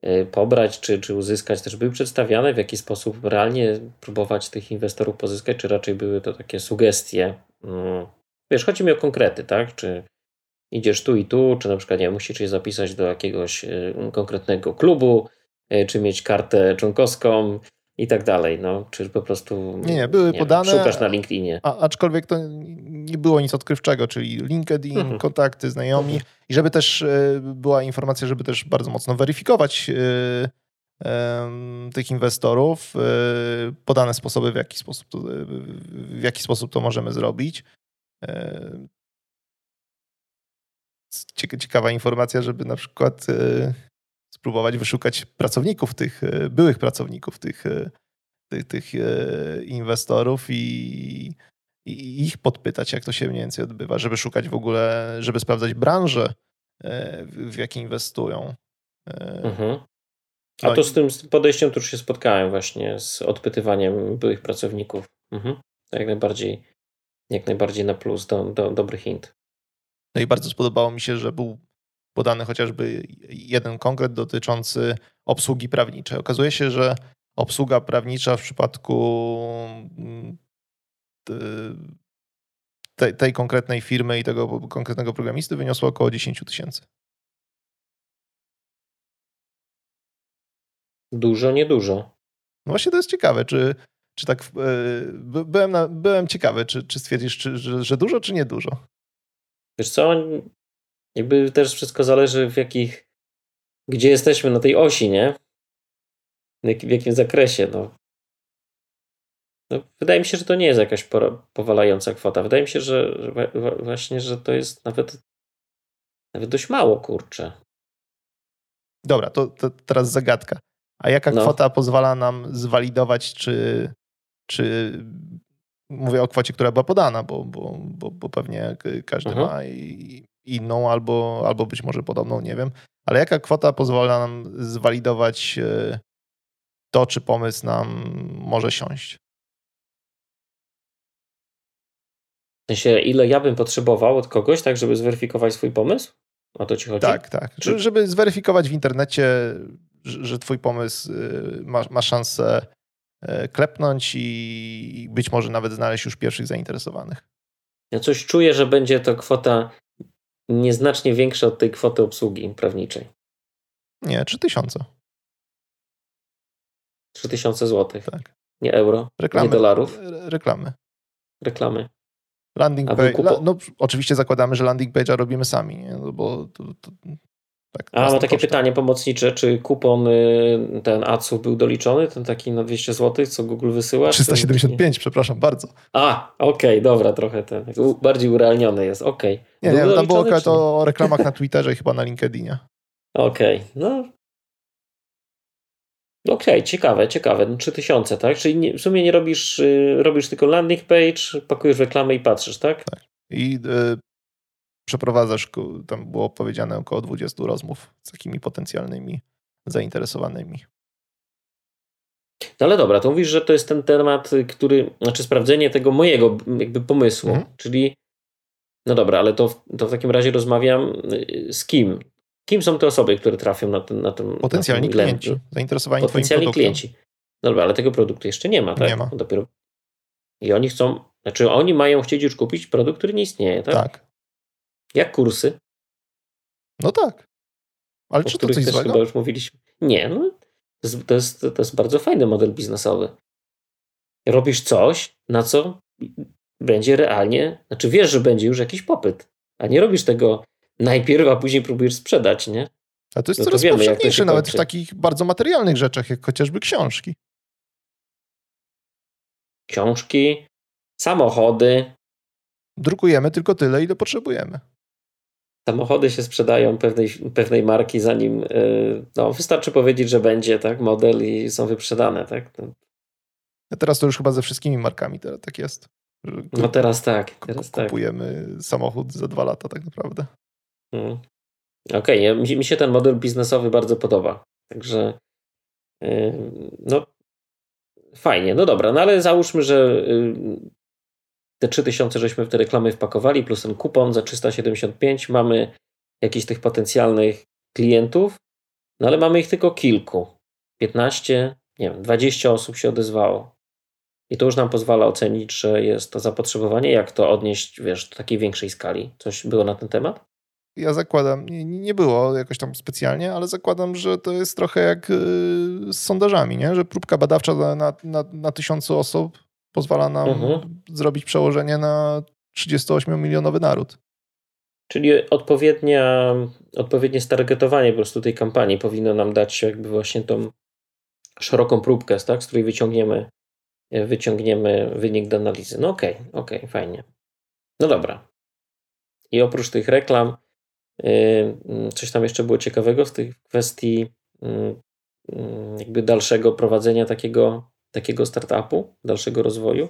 y, pobrać, czy, czy uzyskać, też były przedstawiane, w jaki sposób realnie próbować tych inwestorów pozyskać, czy raczej były to takie sugestie. Mm. Wiesz, chodzi mi o konkrety, tak? Czy idziesz tu i tu, czy na przykład nie musisz się zapisać do jakiegoś y, konkretnego klubu, y, czy mieć kartę członkowską, i tak dalej, no, czy po prostu nie, nie były nie podane, wiem, szukasz na LinkedInie. A, aczkolwiek to nie było nic odkrywczego, czyli LinkedIn, mhm. kontakty, znajomi mhm. i żeby też e, była informacja, żeby też bardzo mocno weryfikować e, tych inwestorów, e, podane sposoby, w jaki sposób to, w jaki sposób to możemy zrobić. Ciekawa informacja, żeby na przykład spróbować wyszukać pracowników tych, e, byłych pracowników tych, e, tych, tych e, inwestorów i, i ich podpytać, jak to się mniej więcej odbywa, żeby szukać w ogóle, żeby sprawdzać branżę, w jakie inwestują. Mhm. A no to z tym podejściem to już się spotkałem właśnie z odpytywaniem byłych pracowników. Mhm. Jak najbardziej, jak najbardziej na plus, do, do, dobry hint. No i bardzo spodobało mi się, że był podany chociażby jeden konkret dotyczący obsługi prawniczej. Okazuje się, że obsługa prawnicza w przypadku mm, tej, tej konkretnej firmy i tego konkretnego programisty wyniosła około 10 tysięcy. Dużo, niedużo. No właśnie to jest ciekawe, czy, czy tak. Yy, byłem, na, byłem ciekawy, czy, czy stwierdzisz, czy, że, że dużo, czy niedużo. Wiesz co, jakby też wszystko zależy w jakich, gdzie jesteśmy na tej osi, nie? W jakim zakresie, no. no wydaje mi się, że to nie jest jakaś powalająca kwota. Wydaje mi się, że, że właśnie, że to jest nawet Nawet dość mało, kurczę. Dobra, to, to teraz zagadka. A jaka No. kwota pozwala nam zwalidować, czy, czy mówię o kwocie, która była podana, bo, bo, bo, bo pewnie każdy Mhm. ma i, inną albo, albo być może podobną, nie wiem. Ale jaka kwota pozwala nam zwalidować e, to, czy pomysł nam może siąść? W sensie, ile ja bym potrzebował od kogoś, tak, żeby zweryfikować swój pomysł? O to ci chodzi? Tak, tak. Czy- Żeby zweryfikować w internecie, że, twój pomysł y, ma, ma szansę e, klepnąć i być może nawet znaleźć już pierwszych zainteresowanych. Ja coś czuję, że będzie to kwota nieznacznie większa od tej kwoty obsługi prawniczej. Nie, 3000. 3000 zł. Tak. Nie euro, Reklamy. nie dolarów. Re- Reklamy. Reklamy. Landing page. był La, kupo- no, oczywiście zakładamy, że landing page'a robimy sami, nie? No, bo to, to, tak, A, mam takie pytanie pomocnicze. Czy kupon y, ten ACU był doliczony? Ten taki na 200 zł, co Google wysyła? Czy- 375, przepraszam bardzo. A, okej, dobra, trochę ten. Bardziej urealniony jest, okej. Nie, Był nie, tam było czy to o reklamach na Twitterze i chyba na LinkedInie. Okej, no. Okej, ciekawe, ciekawe. No, 3000, tak? Czyli nie, w sumie nie robisz, y, robisz tylko landing page, pakujesz reklamę i patrzysz, tak? I y, przeprowadzasz, tam było powiedziane około 20 rozmów z takimi potencjalnymi zainteresowanymi. No ale dobra, to mówisz, że to jest ten temat, który, znaczy sprawdzenie tego mojego jakby pomysłu, Mhm. czyli no dobra, ale to, w- to w takim razie rozmawiam y, z kim? Kim są te osoby, które trafią na ten na ten Potencjalni na ten klienci, zainteresowani Potencjalni klienci. No dobra, ale tego produktu jeszcze nie ma, tak? Nie ma. Dopiero... I oni chcą, znaczy oni mają chcieć już kupić produkt, który nie istnieje, tak? Tak. Jak kursy, No tak. Ale o czy to coś też złego? chyba już mówiliśmy. Nie, no to jest, to jest, to jest bardzo fajny model biznesowy. Robisz coś, na co będzie realnie, znaczy wiesz, że będzie już jakiś popyt, a nie robisz tego najpierw, a później próbujesz sprzedać, nie? A to jest no coraz wiemy, to powszechniejsze, nawet w takich bardzo materialnych rzeczach, jak chociażby książki. Książki, samochody, Drukujemy tylko tyle, ile potrzebujemy. Samochody się sprzedają pewnej, pewnej marki, zanim yy, no, wystarczy powiedzieć, że będzie tak model i są wyprzedane, tak? No, A teraz to już chyba ze wszystkimi markami teraz tak jest. no teraz tak, teraz tak. Kupujemy samochód za dwa lata tak naprawdę. Mm. Okej, ja- mi, się ten model biznesowy bardzo podoba. Także yy, no fajnie, no dobra, no ale załóżmy, że yy, te 3000 żeśmy w te reklamy wpakowali, plus ten kupon za 375, mamy jakichś tych potencjalnych klientów, no ale mamy ich tylko kilku. 15, nie wiem, 20 osób się odezwało. I to już nam pozwala ocenić, że jest to zapotrzebowanie, jak to odnieść, wiesz, do takiej większej skali. Coś było na ten temat? Ja zakładam, nie, nie było jakoś tam specjalnie, ale zakładam, że to jest trochę jak yy, z sondażami, nie? że próbka badawcza na, na, na tysiącu osób pozwala nam Mhm. zrobić przełożenie na 38-milionowy naród. Czyli odpowiednia, odpowiednie stargetowanie po prostu tej kampanii powinno nam dać jakby właśnie tą szeroką próbkę, tak, z której wyciągniemy, wyciągniemy wynik do analizy. No okej, okej, fajnie. No dobra. I oprócz tych reklam, yy, coś tam jeszcze było ciekawego w tej kwestii yy, yy, jakby dalszego prowadzenia takiego, takiego startupu, dalszego rozwoju?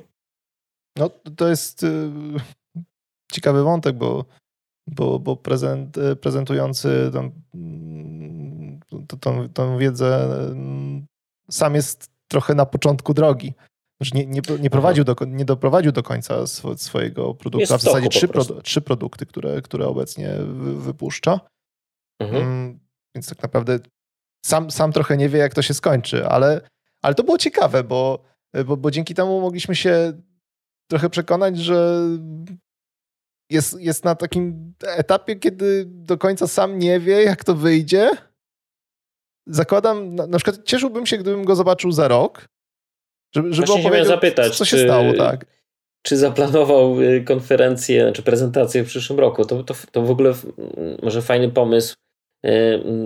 No to jest yy, ciekawy wątek, bo, bo, bo prezent, yy, prezentujący tą, mm, tą, tą, tą wiedzę mm, sam jest trochę na początku drogi. Znaczy nie, nie, nie, prowadził do, nie doprowadził do końca swo, swojego produktu, Jest a w zasadzie trzy, produ- trzy produkty, które, które obecnie wy, wypuszcza. Mhm. Mm, Więc tak naprawdę sam, sam trochę nie wie, jak to się skończy, ale, ale to było ciekawe, bo, bo, bo dzięki temu mogliśmy się trochę przekonać, że jest, jest na takim etapie, kiedy do końca sam nie wie, jak to wyjdzie. Zakładam, na, na przykład cieszyłbym się, gdybym go zobaczył za rok, żeby, żeby Właśnie opowiedział, zapytać, co się czy- stało, tak. czy zaplanował y, konferencję czy prezentację w przyszłym roku. To, to, to w ogóle może fajny pomysł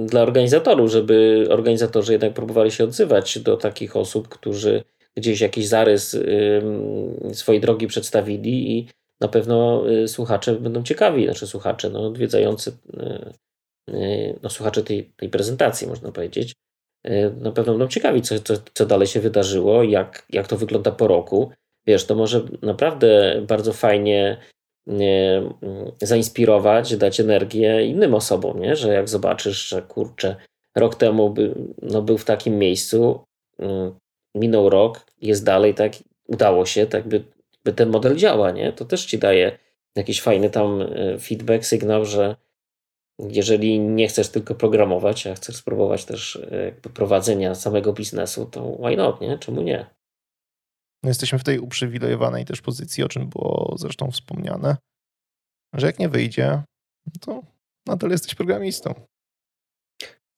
dla organizatorów, żeby organizatorzy jednak próbowali się odzywać do takich osób, którzy gdzieś jakiś zarys y, swojej drogi przedstawili i na pewno słuchacze będą ciekawi, znaczy słuchacze, no, odwiedzający, no, słuchacze tej, tej prezentacji, można powiedzieć, na pewno będą ciekawi, co, co, co dalej się wydarzyło, jak, jak to wygląda po roku. Wiesz, to może naprawdę bardzo fajnie nie, zainspirować, dać energię innym osobom, nie? że jak zobaczysz, że kurczę, rok temu by, no, był w takim miejscu, mm, minął rok, jest dalej, tak, udało się, tak by, by ten model działa, nie? To też ci daje jakiś fajny tam e, feedback, sygnał, że jeżeli nie chcesz tylko programować, a chcesz spróbować też e, prowadzenia samego biznesu, to why not, nie? Czemu nie? No jesteśmy w tej uprzywilejowanej też pozycji, o czym było zresztą wspomniane, że jak nie wyjdzie, to nadal jesteś programistą.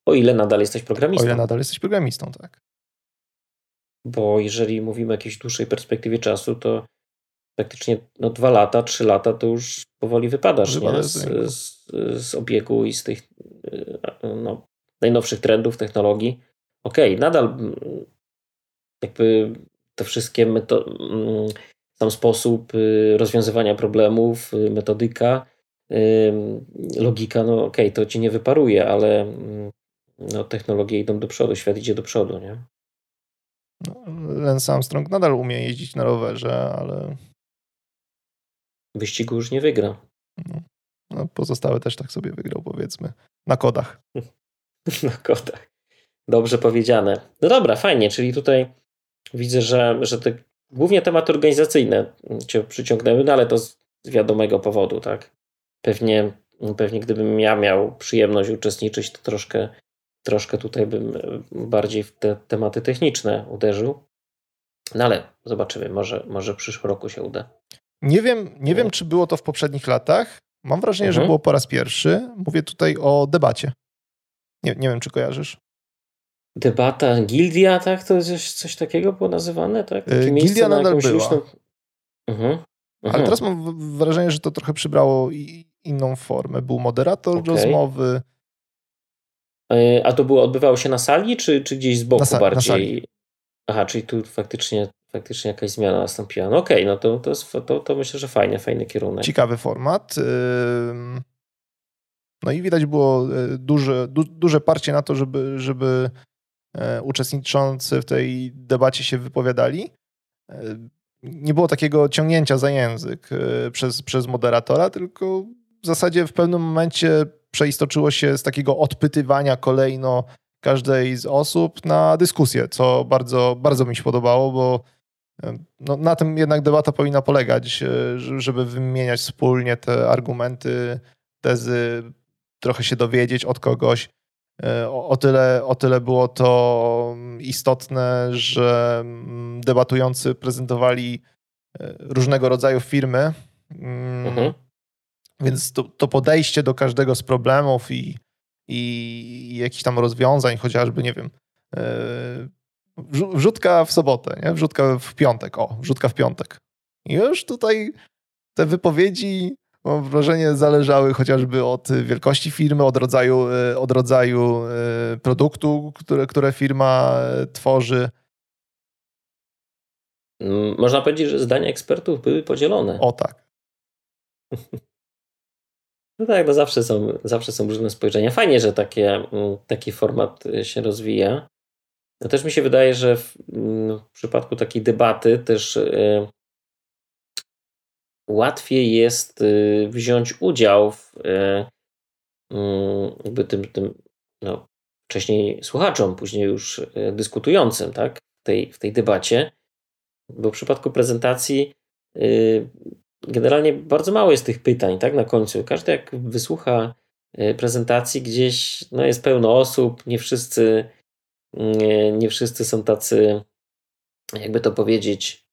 O ile nadal jesteś programistą. O ile nadal jesteś programistą, tak. Bo jeżeli mówimy o jakiejś dłuższej perspektywie czasu, to praktycznie no, dwa lata, trzy lata to już powoli wypadasz nie? Z, z, z, obiegu i z tych e, no, najnowszych trendów, technologii. Okej, okay, nadal mm, jakby te wszystkie meto- mm, sam sposób y, rozwiązywania problemów, y, metodyka, logika, no okej, okay, to ci nie wyparuje, ale mm, no, technologie idą do przodu, świat idzie do przodu, nie? No, Lance Armstrong nadal umie jeździć na rowerze, ale... Wyścigu już nie wygra. No, no pozostałe też tak sobie wygrał, powiedzmy. Na kodach. na kodach. Dobrze powiedziane. No dobra, fajnie, czyli tutaj widzę, że, że te głównie tematy organizacyjne cię przyciągnęły, no ale to z wiadomego powodu, tak? Pewnie, pewnie gdybym ja miał przyjemność uczestniczyć, to troszkę troszkę tutaj bym e, bardziej w te tematy techniczne uderzył. No ale zobaczymy, może, może w przyszłym roku się uda. Nie wiem, nie wiem, czy było to w poprzednich latach. Mam wrażenie, mhm. że było po raz pierwszy. Mówię tutaj o debacie. Nie, nie wiem, czy kojarzysz. Debata, gildia, tak? To jest coś takiego było nazywane, tak? Takie e, gildia nadal była. Liczną... Mhm. Mhm. Ale teraz mam wrażenie, że to trochę przybrało inną formę. Był moderator okay. rozmowy, E, a to było, odbywało się na sali, czy, czy gdzieś z boku na bardziej? Aha, czyli tu faktycznie, faktycznie jakaś zmiana nastąpiła. No okej, okay, no to, to, to, to myślę, że fajny, fajny kierunek. Ciekawy format. No i widać było e, duże, du, duże parcie na to, żeby, żeby uczestniczący w tej debacie się wypowiadali. Nie było takiego ciągnięcia za język przez, przez moderatora, tylko w zasadzie w pewnym momencie przeistoczyło się z takiego odpytywania kolejno każdej z osób na dyskusję, co bardzo, bardzo mi się podobało, bo no, na tym jednak debata powinna polegać, e, żeby wymieniać wspólnie te argumenty, tezy, trochę się dowiedzieć od kogoś. E, o, tyle, o tyle było to istotne, że mm, debatujący prezentowali e, różnego rodzaju firmy. Mm, mhm. Więc to, to podejście do każdego z problemów i, i, i jakichś tam rozwiązań, chociażby, nie wiem, yy, wrzutka w sobotę, nie? wrzutka w piątek, o, wrzutka w piątek. I już tutaj te wypowiedzi, mam wrażenie, zależały chociażby od wielkości firmy, od rodzaju, e, od rodzaju e, produktu, które, które firma tworzy. Można powiedzieć, że zdania ekspertów były podzielone. O tak. No tak, no zawsze są, zawsze są różne spojrzenia. Fajnie, że takie, mm, taki format się rozwija. No też mi się wydaje, że w, mm, w przypadku takiej debaty też y, łatwiej jest y, wziąć udział w y, mm, jakby tym, tym no, wcześniej słuchaczom, później już y, dyskutującym tak, w, tej, w tej debacie. Bo w przypadku prezentacji y, generalnie bardzo mało jest tych pytań, tak, na końcu. Każdy jak wysłucha prezentacji gdzieś, no jest pełno osób, nie wszyscy, nie, nie wszyscy są tacy, jakby to powiedzieć,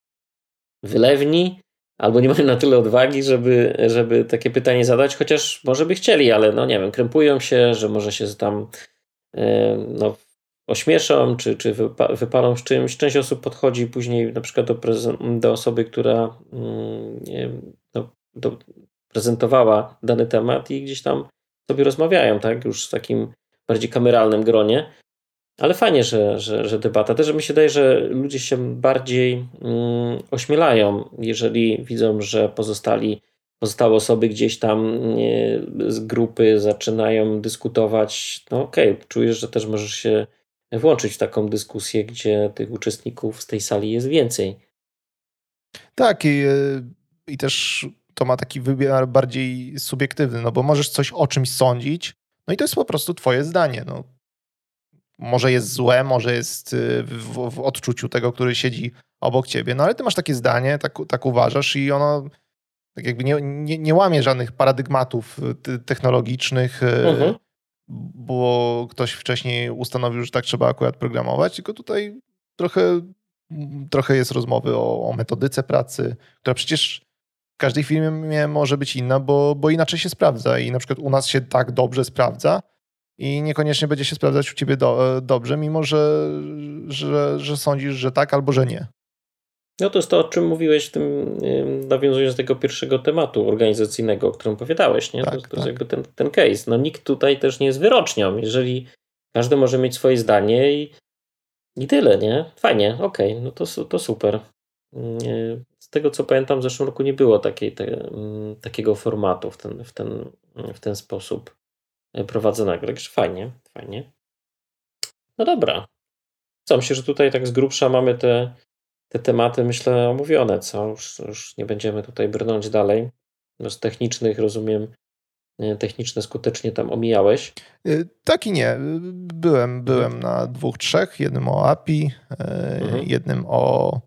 wylewni, albo nie mają na tyle odwagi, żeby, żeby takie pytanie zadać, chociaż może by chcieli, ale no nie wiem, krępują się, że może się tam e, no, ośmieszą, czy, czy wypalą z czymś. Część osób podchodzi później na przykład do, do osoby, która mm, no, do, prezentowała dany temat i gdzieś tam sobie rozmawiają, tak, już w takim bardziej kameralnym gronie. Ale fajnie, że, że, że debata. Też mi się daje, że ludzie się bardziej mm, ośmielają, jeżeli widzą, że pozostali, pozostałe osoby gdzieś tam nie, z grupy zaczynają dyskutować. No okej, okay, czujesz, że też możesz się włączyć w taką dyskusję, gdzie tych uczestników z tej sali jest więcej. Tak, i, i też to ma taki wymiar bardziej subiektywny, no bo możesz coś o czymś sądzić, no i to jest po prostu twoje zdanie. No. Może jest złe, może jest y, w, w odczuciu tego, który siedzi obok ciebie, no ale ty masz takie zdanie, tak, tak uważasz i ono tak jakby nie, nie, nie łamie żadnych paradygmatów y, technologicznych, y, mhm. bo ktoś wcześniej ustanowił, że tak trzeba akurat programować, tylko tutaj trochę, trochę jest rozmowy o, o metodyce pracy, która przecież w każdej firmie może być inna, bo, bo inaczej się sprawdza i na przykład u nas się tak dobrze sprawdza i niekoniecznie będzie się sprawdzać u ciebie do, dobrze, mimo że, że, że sądzisz, że tak albo że nie. No to jest to, o czym mówiłeś w tym, nawiązując do tego pierwszego tematu organizacyjnego, o którym opowiadałeś, nie? Tak, to, to tak. jest jakby ten, ten case. No nikt tutaj też nie jest wyrocznią. Jeżeli każdy może mieć swoje zdanie i, i tyle, nie? Fajnie, okej, okay, no to, to super. Z tego co pamiętam, w zeszłym roku nie było takiej, te, mm, takiego formatu w ten, w, ten, w ten sposób prowadzonego. Także fajnie, fajnie. No dobra. Co, myślę, że tutaj tak z grubsza mamy te, te tematy, myślę, omówione, co? Już, już nie będziemy tutaj brnąć dalej. No z technicznych, rozumiem, techniczne skutecznie tam omijałeś? Y, tak i nie. Byłem, byłem na dwóch, trzech. Jednym o API, mhm. jednym o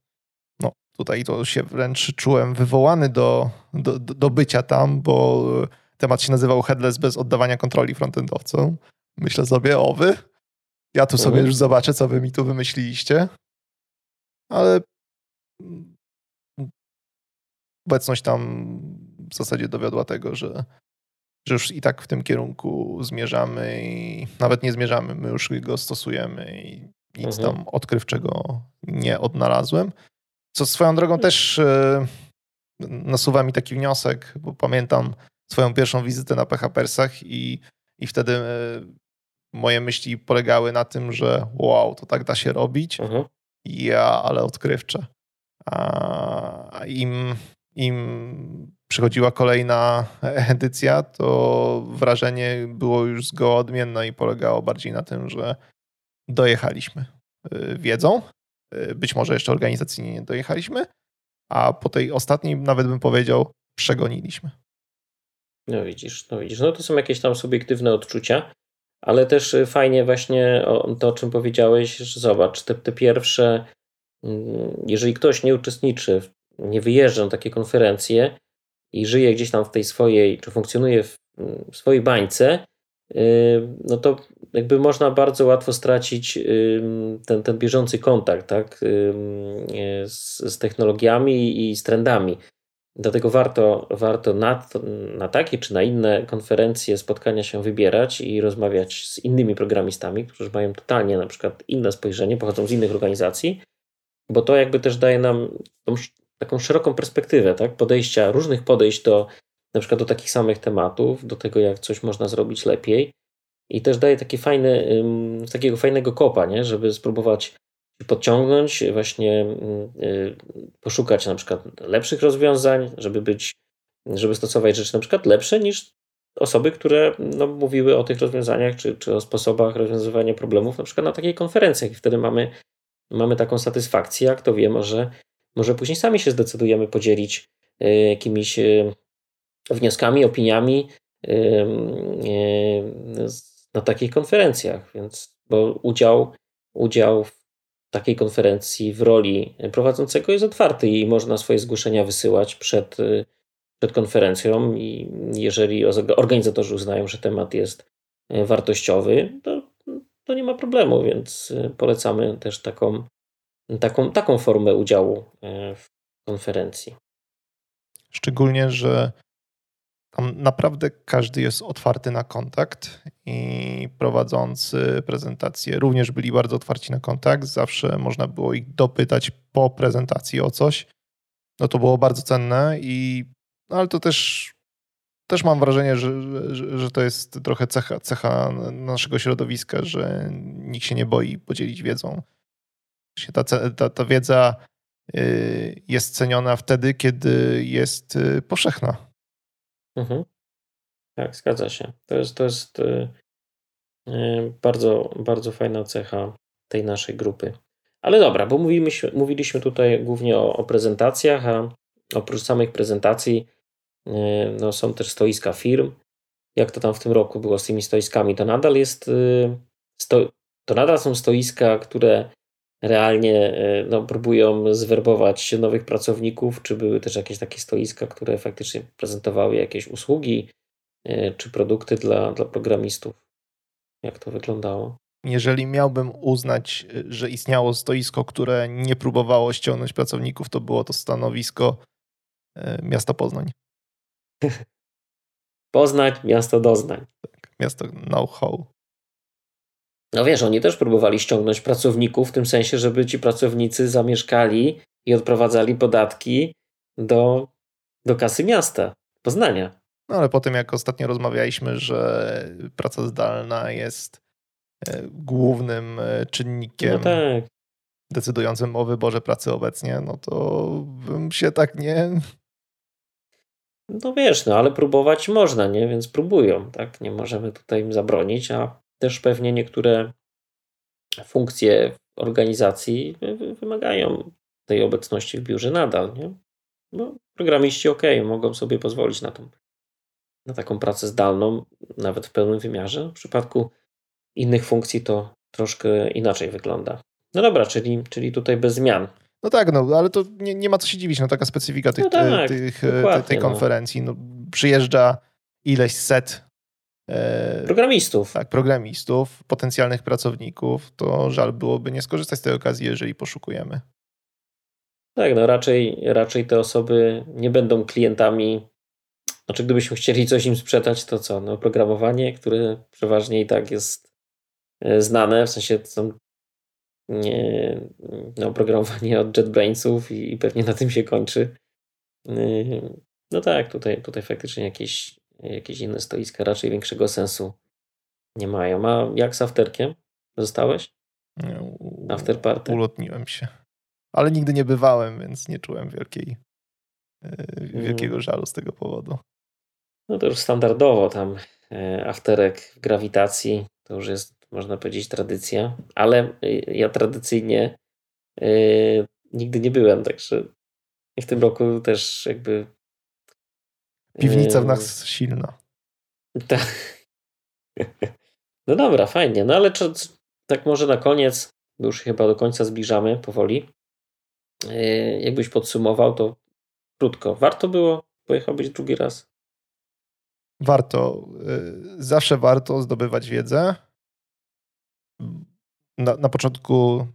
tutaj to się wręcz czułem wywołany do, do, do bycia tam, bo temat się nazywał Headless bez oddawania kontroli frontendowcom. Myślę sobie, o wy, ja tu sobie mhm. już zobaczę, co wy mi tu wymyśliliście. Ale obecność tam w zasadzie dowiodła tego, że, że już i tak w tym kierunku zmierzamy i nawet nie zmierzamy, my już go stosujemy i nic mhm. tam odkrywczego nie odnalazłem. Co swoją drogą też e, nasuwa mi taki wniosek, bo pamiętam swoją pierwszą wizytę na PHPersach i, i wtedy e, moje myśli polegały na tym, że wow, to tak da się robić. Mhm. Ja, ale odkrywcze. A im, im przychodziła kolejna edycja, to wrażenie było już zgoła odmienne i polegało bardziej na tym, że dojechaliśmy e, wiedzą, Y, być może jeszcze organizacyjnie nie dojechaliśmy, a po tej ostatniej nawet bym powiedział, przegoniliśmy. No widzisz, no widzisz, no to są jakieś tam subiektywne odczucia, ale też y, fajnie właśnie to, o czym powiedziałeś, że zobacz, te, te pierwsze, mm, jeżeli ktoś nie uczestniczy, nie wyjeżdża na takie konferencje i żyje gdzieś tam w tej swojej, czy funkcjonuje w, w swojej bańce, y, no to jakby można bardzo łatwo stracić ten, ten bieżący kontakt tak, z, z technologiami i z trendami. Dlatego warto, warto na, na takie czy na inne konferencje, spotkania się wybierać i rozmawiać z innymi programistami, którzy mają totalnie na przykład inne spojrzenie, pochodzą z innych organizacji, bo to jakby też daje nam tą, taką szeroką perspektywę, tak? podejścia, różnych podejść do na przykład do takich samych tematów, do tego jak coś można zrobić lepiej i też daje taki fajny, takiego fajnego kopa, nie? żeby spróbować podciągnąć, właśnie y, poszukać na przykład lepszych rozwiązań, żeby być, żeby stosować rzeczy na przykład lepsze niż osoby, które no, mówiły o tych rozwiązaniach czy, czy o sposobach rozwiązywania problemów na przykład na takich konferencjach i wtedy mamy, mamy taką satysfakcję, jak to wie, może, może później sami się zdecydujemy podzielić y, jakimiś y, wnioskami, opiniami na takich konferencjach, więc bo udział, udział w takiej konferencji w roli prowadzącego jest otwarty i można swoje zgłoszenia wysyłać przed, przed konferencją i jeżeli organizatorzy uznają, że temat jest e, wartościowy, to, to nie ma problemu, więc e, polecamy też taką, taką, taką formę udziału w konferencji. Szczególnie, że tam naprawdę każdy jest otwarty na kontakt i prowadzący prezentację również byli bardzo otwarci na kontakt. Zawsze można było ich dopytać po prezentacji o coś. No to było bardzo cenne i no ale to też też mam wrażenie, że, że, że to jest trochę cecha, cecha naszego środowiska, że nikt się nie boi podzielić wiedzą. Ta, ta, ta wiedza y, jest ceniona wtedy, kiedy jest y, powszechna. Mhm. Tak, zgadza się. To jest, to jest y, bardzo, bardzo fajna cecha tej naszej grupy. Ale dobra, bo mówiliśmy, mówiliśmy tutaj głównie o, o prezentacjach, a oprócz samych prezentacji E, no, są też stoiska firm. Jak to tam w tym roku było z tymi stoiskami? To nadal jest. Sto, to nadal są stoiska, które realnie e, no, próbują zwerbować nowych pracowników, czy były też jakieś takie stoiska, które faktycznie prezentowały jakieś usługi czy produkty dla, dla programistów? Jak to wyglądało? Jeżeli miałbym uznać, że istniało stoisko, które nie próbowało ściągnąć pracowników, to było to stanowisko miasta Poznań. Poznać miasto doznań. Tak, miasto know-how. No wiesz, oni też próbowali ściągnąć pracowników w tym sensie, żeby ci pracownicy zamieszkali i odprowadzali podatki do, do kasy miasta, Poznania. No ale po tym, jak ostatnio rozmawialiśmy, że praca zdalna jest e, głównym e, czynnikiem no tak. decydującym o wyborze pracy obecnie, no to bym się tak nie, no wiesz, no ale próbować można, nie? Więc próbują, tak? Nie możemy tutaj im zabronić, a też pewnie niektóre funkcje organizacji wymagają tej obecności w biurze nadal, nie? No, programiści ok, mogą sobie pozwolić na, tą, na taką pracę zdalną, nawet w pełnym wymiarze. W przypadku innych funkcji to troszkę inaczej wygląda. No dobra, czyli, czyli tutaj bez zmian. No tak, no ale to nie, nie ma co się dziwić, no taka specyfika tych, no tak, tych, tej, no. konferencji. No. przyjeżdża ileś set programistów. Tak, programistów, potencjalnych pracowników. To żal byłoby nie skorzystać z tej okazji, jeżeli poszukujemy. Tak, no raczej, raczej te osoby nie będą klientami. Znaczy, gdybyśmy chcieli coś im sprzedać, to co? No, programowanie, które przeważnie i tak jest e, znane, w sensie są nie, no, oprogramowanie od JetBrainsów i, i pewnie na tym się kończy. Yy, no tak, tutaj, tutaj faktycznie jakieś, jakieś inne stoiska raczej większego sensu nie mają. A jak z afterkiem? Zostałeś? Afterparty? Ulotniłem się. Ale nigdy nie bywałem, więc nie czułem wielkiej, wielkiego mm. żalu z tego powodu. No to już standardowo tam yy, afterek w grawitacji to już jest można powiedzieć, tradycja, ale y, ja tradycyjnie nigdy nie byłem, także w tym roku też jakby. Piwnica w nas silna. Tak. No dobra, fajnie. No ale czy, tak może na koniec, bo już chyba do końca zbliżamy powoli. Jakbyś podsumował, to krótko. Warto było pojechać drugi raz? Warto. Y, zawsze warto zdobywać wiedzę na, na początku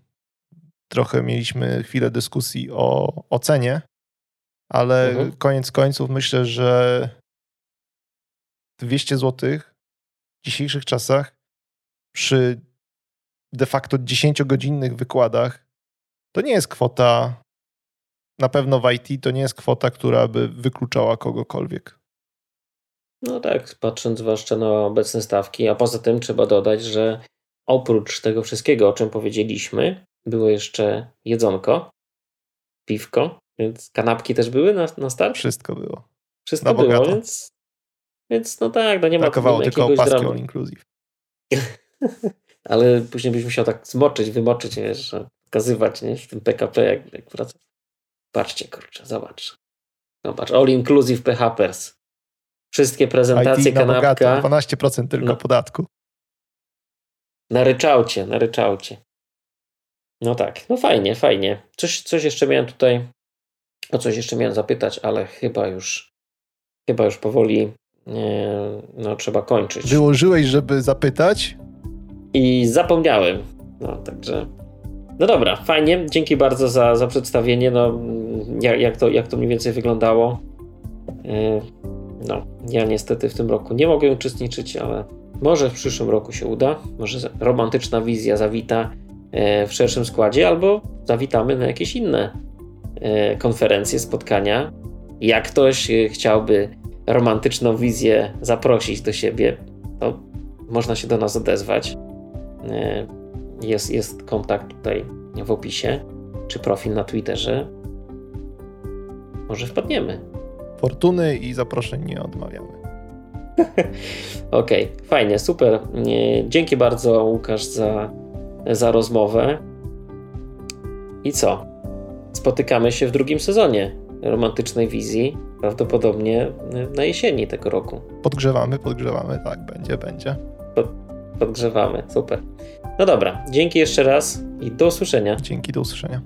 trochę mieliśmy chwilę dyskusji o ocenie, ale mhm. koniec końców myślę, że 200 zł w dzisiejszych czasach przy de facto 10-godzinnych wykładach to nie jest kwota, na pewno w IT to nie jest kwota, która by wykluczała kogokolwiek. No tak, patrząc zwłaszcza na obecne stawki, a poza tym trzeba dodać, że oprócz tego wszystkiego, o czym powiedzieliśmy, było jeszcze jedzonko, piwko, więc kanapki też były na, na start? Wszystko było. Wszystko było, więc, więc no tak, no nie ma Brakowało tylko opaski all inclusive. Ale później byś musiał tak zmoczyć, wymoczyć, wiesz, pokazywać, nie, w tym PKP, jak, jak wraca. Patrzcie, kurczę, zobacz. Zobacz, all inclusive PHPers. Wszystkie prezentacje, IT kanapka. Bogato, 12% tylko no. podatku. Na ryczałcie, na ryczałcie. No tak, no fajnie, fajnie. Coś, coś jeszcze miałem tutaj, o coś jeszcze miałem zapytać, ale chyba już, chyba już powoli no, trzeba kończyć. Wyłożyłeś, żeby zapytać? I zapomniałem. No, także. No dobra, fajnie. Dzięki bardzo za, za przedstawienie. No, jak, jak, to, jak to mniej więcej wyglądało. E, no, ja niestety w tym roku nie mogę uczestniczyć, ale może w przyszłym roku się uda, może romantyczna wizja zawita e, w szerszym składzie, albo zawitamy na jakieś inne e, konferencje, spotkania. Jak ktoś e, chciałby romantyczną wizję zaprosić do siebie, to można się do nas odezwać. E, jest, jest kontakt tutaj w opisie, czy profil na Twitterze. Może wpadniemy. Fortuny i zaproszeń nie odmawiamy. Okej, okay, fajnie, super. Dzięki bardzo, Łukasz, za, za rozmowę. I co? Spotykamy się w drugim sezonie romantycznej wizji, prawdopodobnie na jesieni tego roku. Podgrzewamy, podgrzewamy, tak, będzie, będzie. Pod, podgrzewamy, super. No dobra, dzięki jeszcze raz i do usłyszenia. Dzięki, do usłyszenia.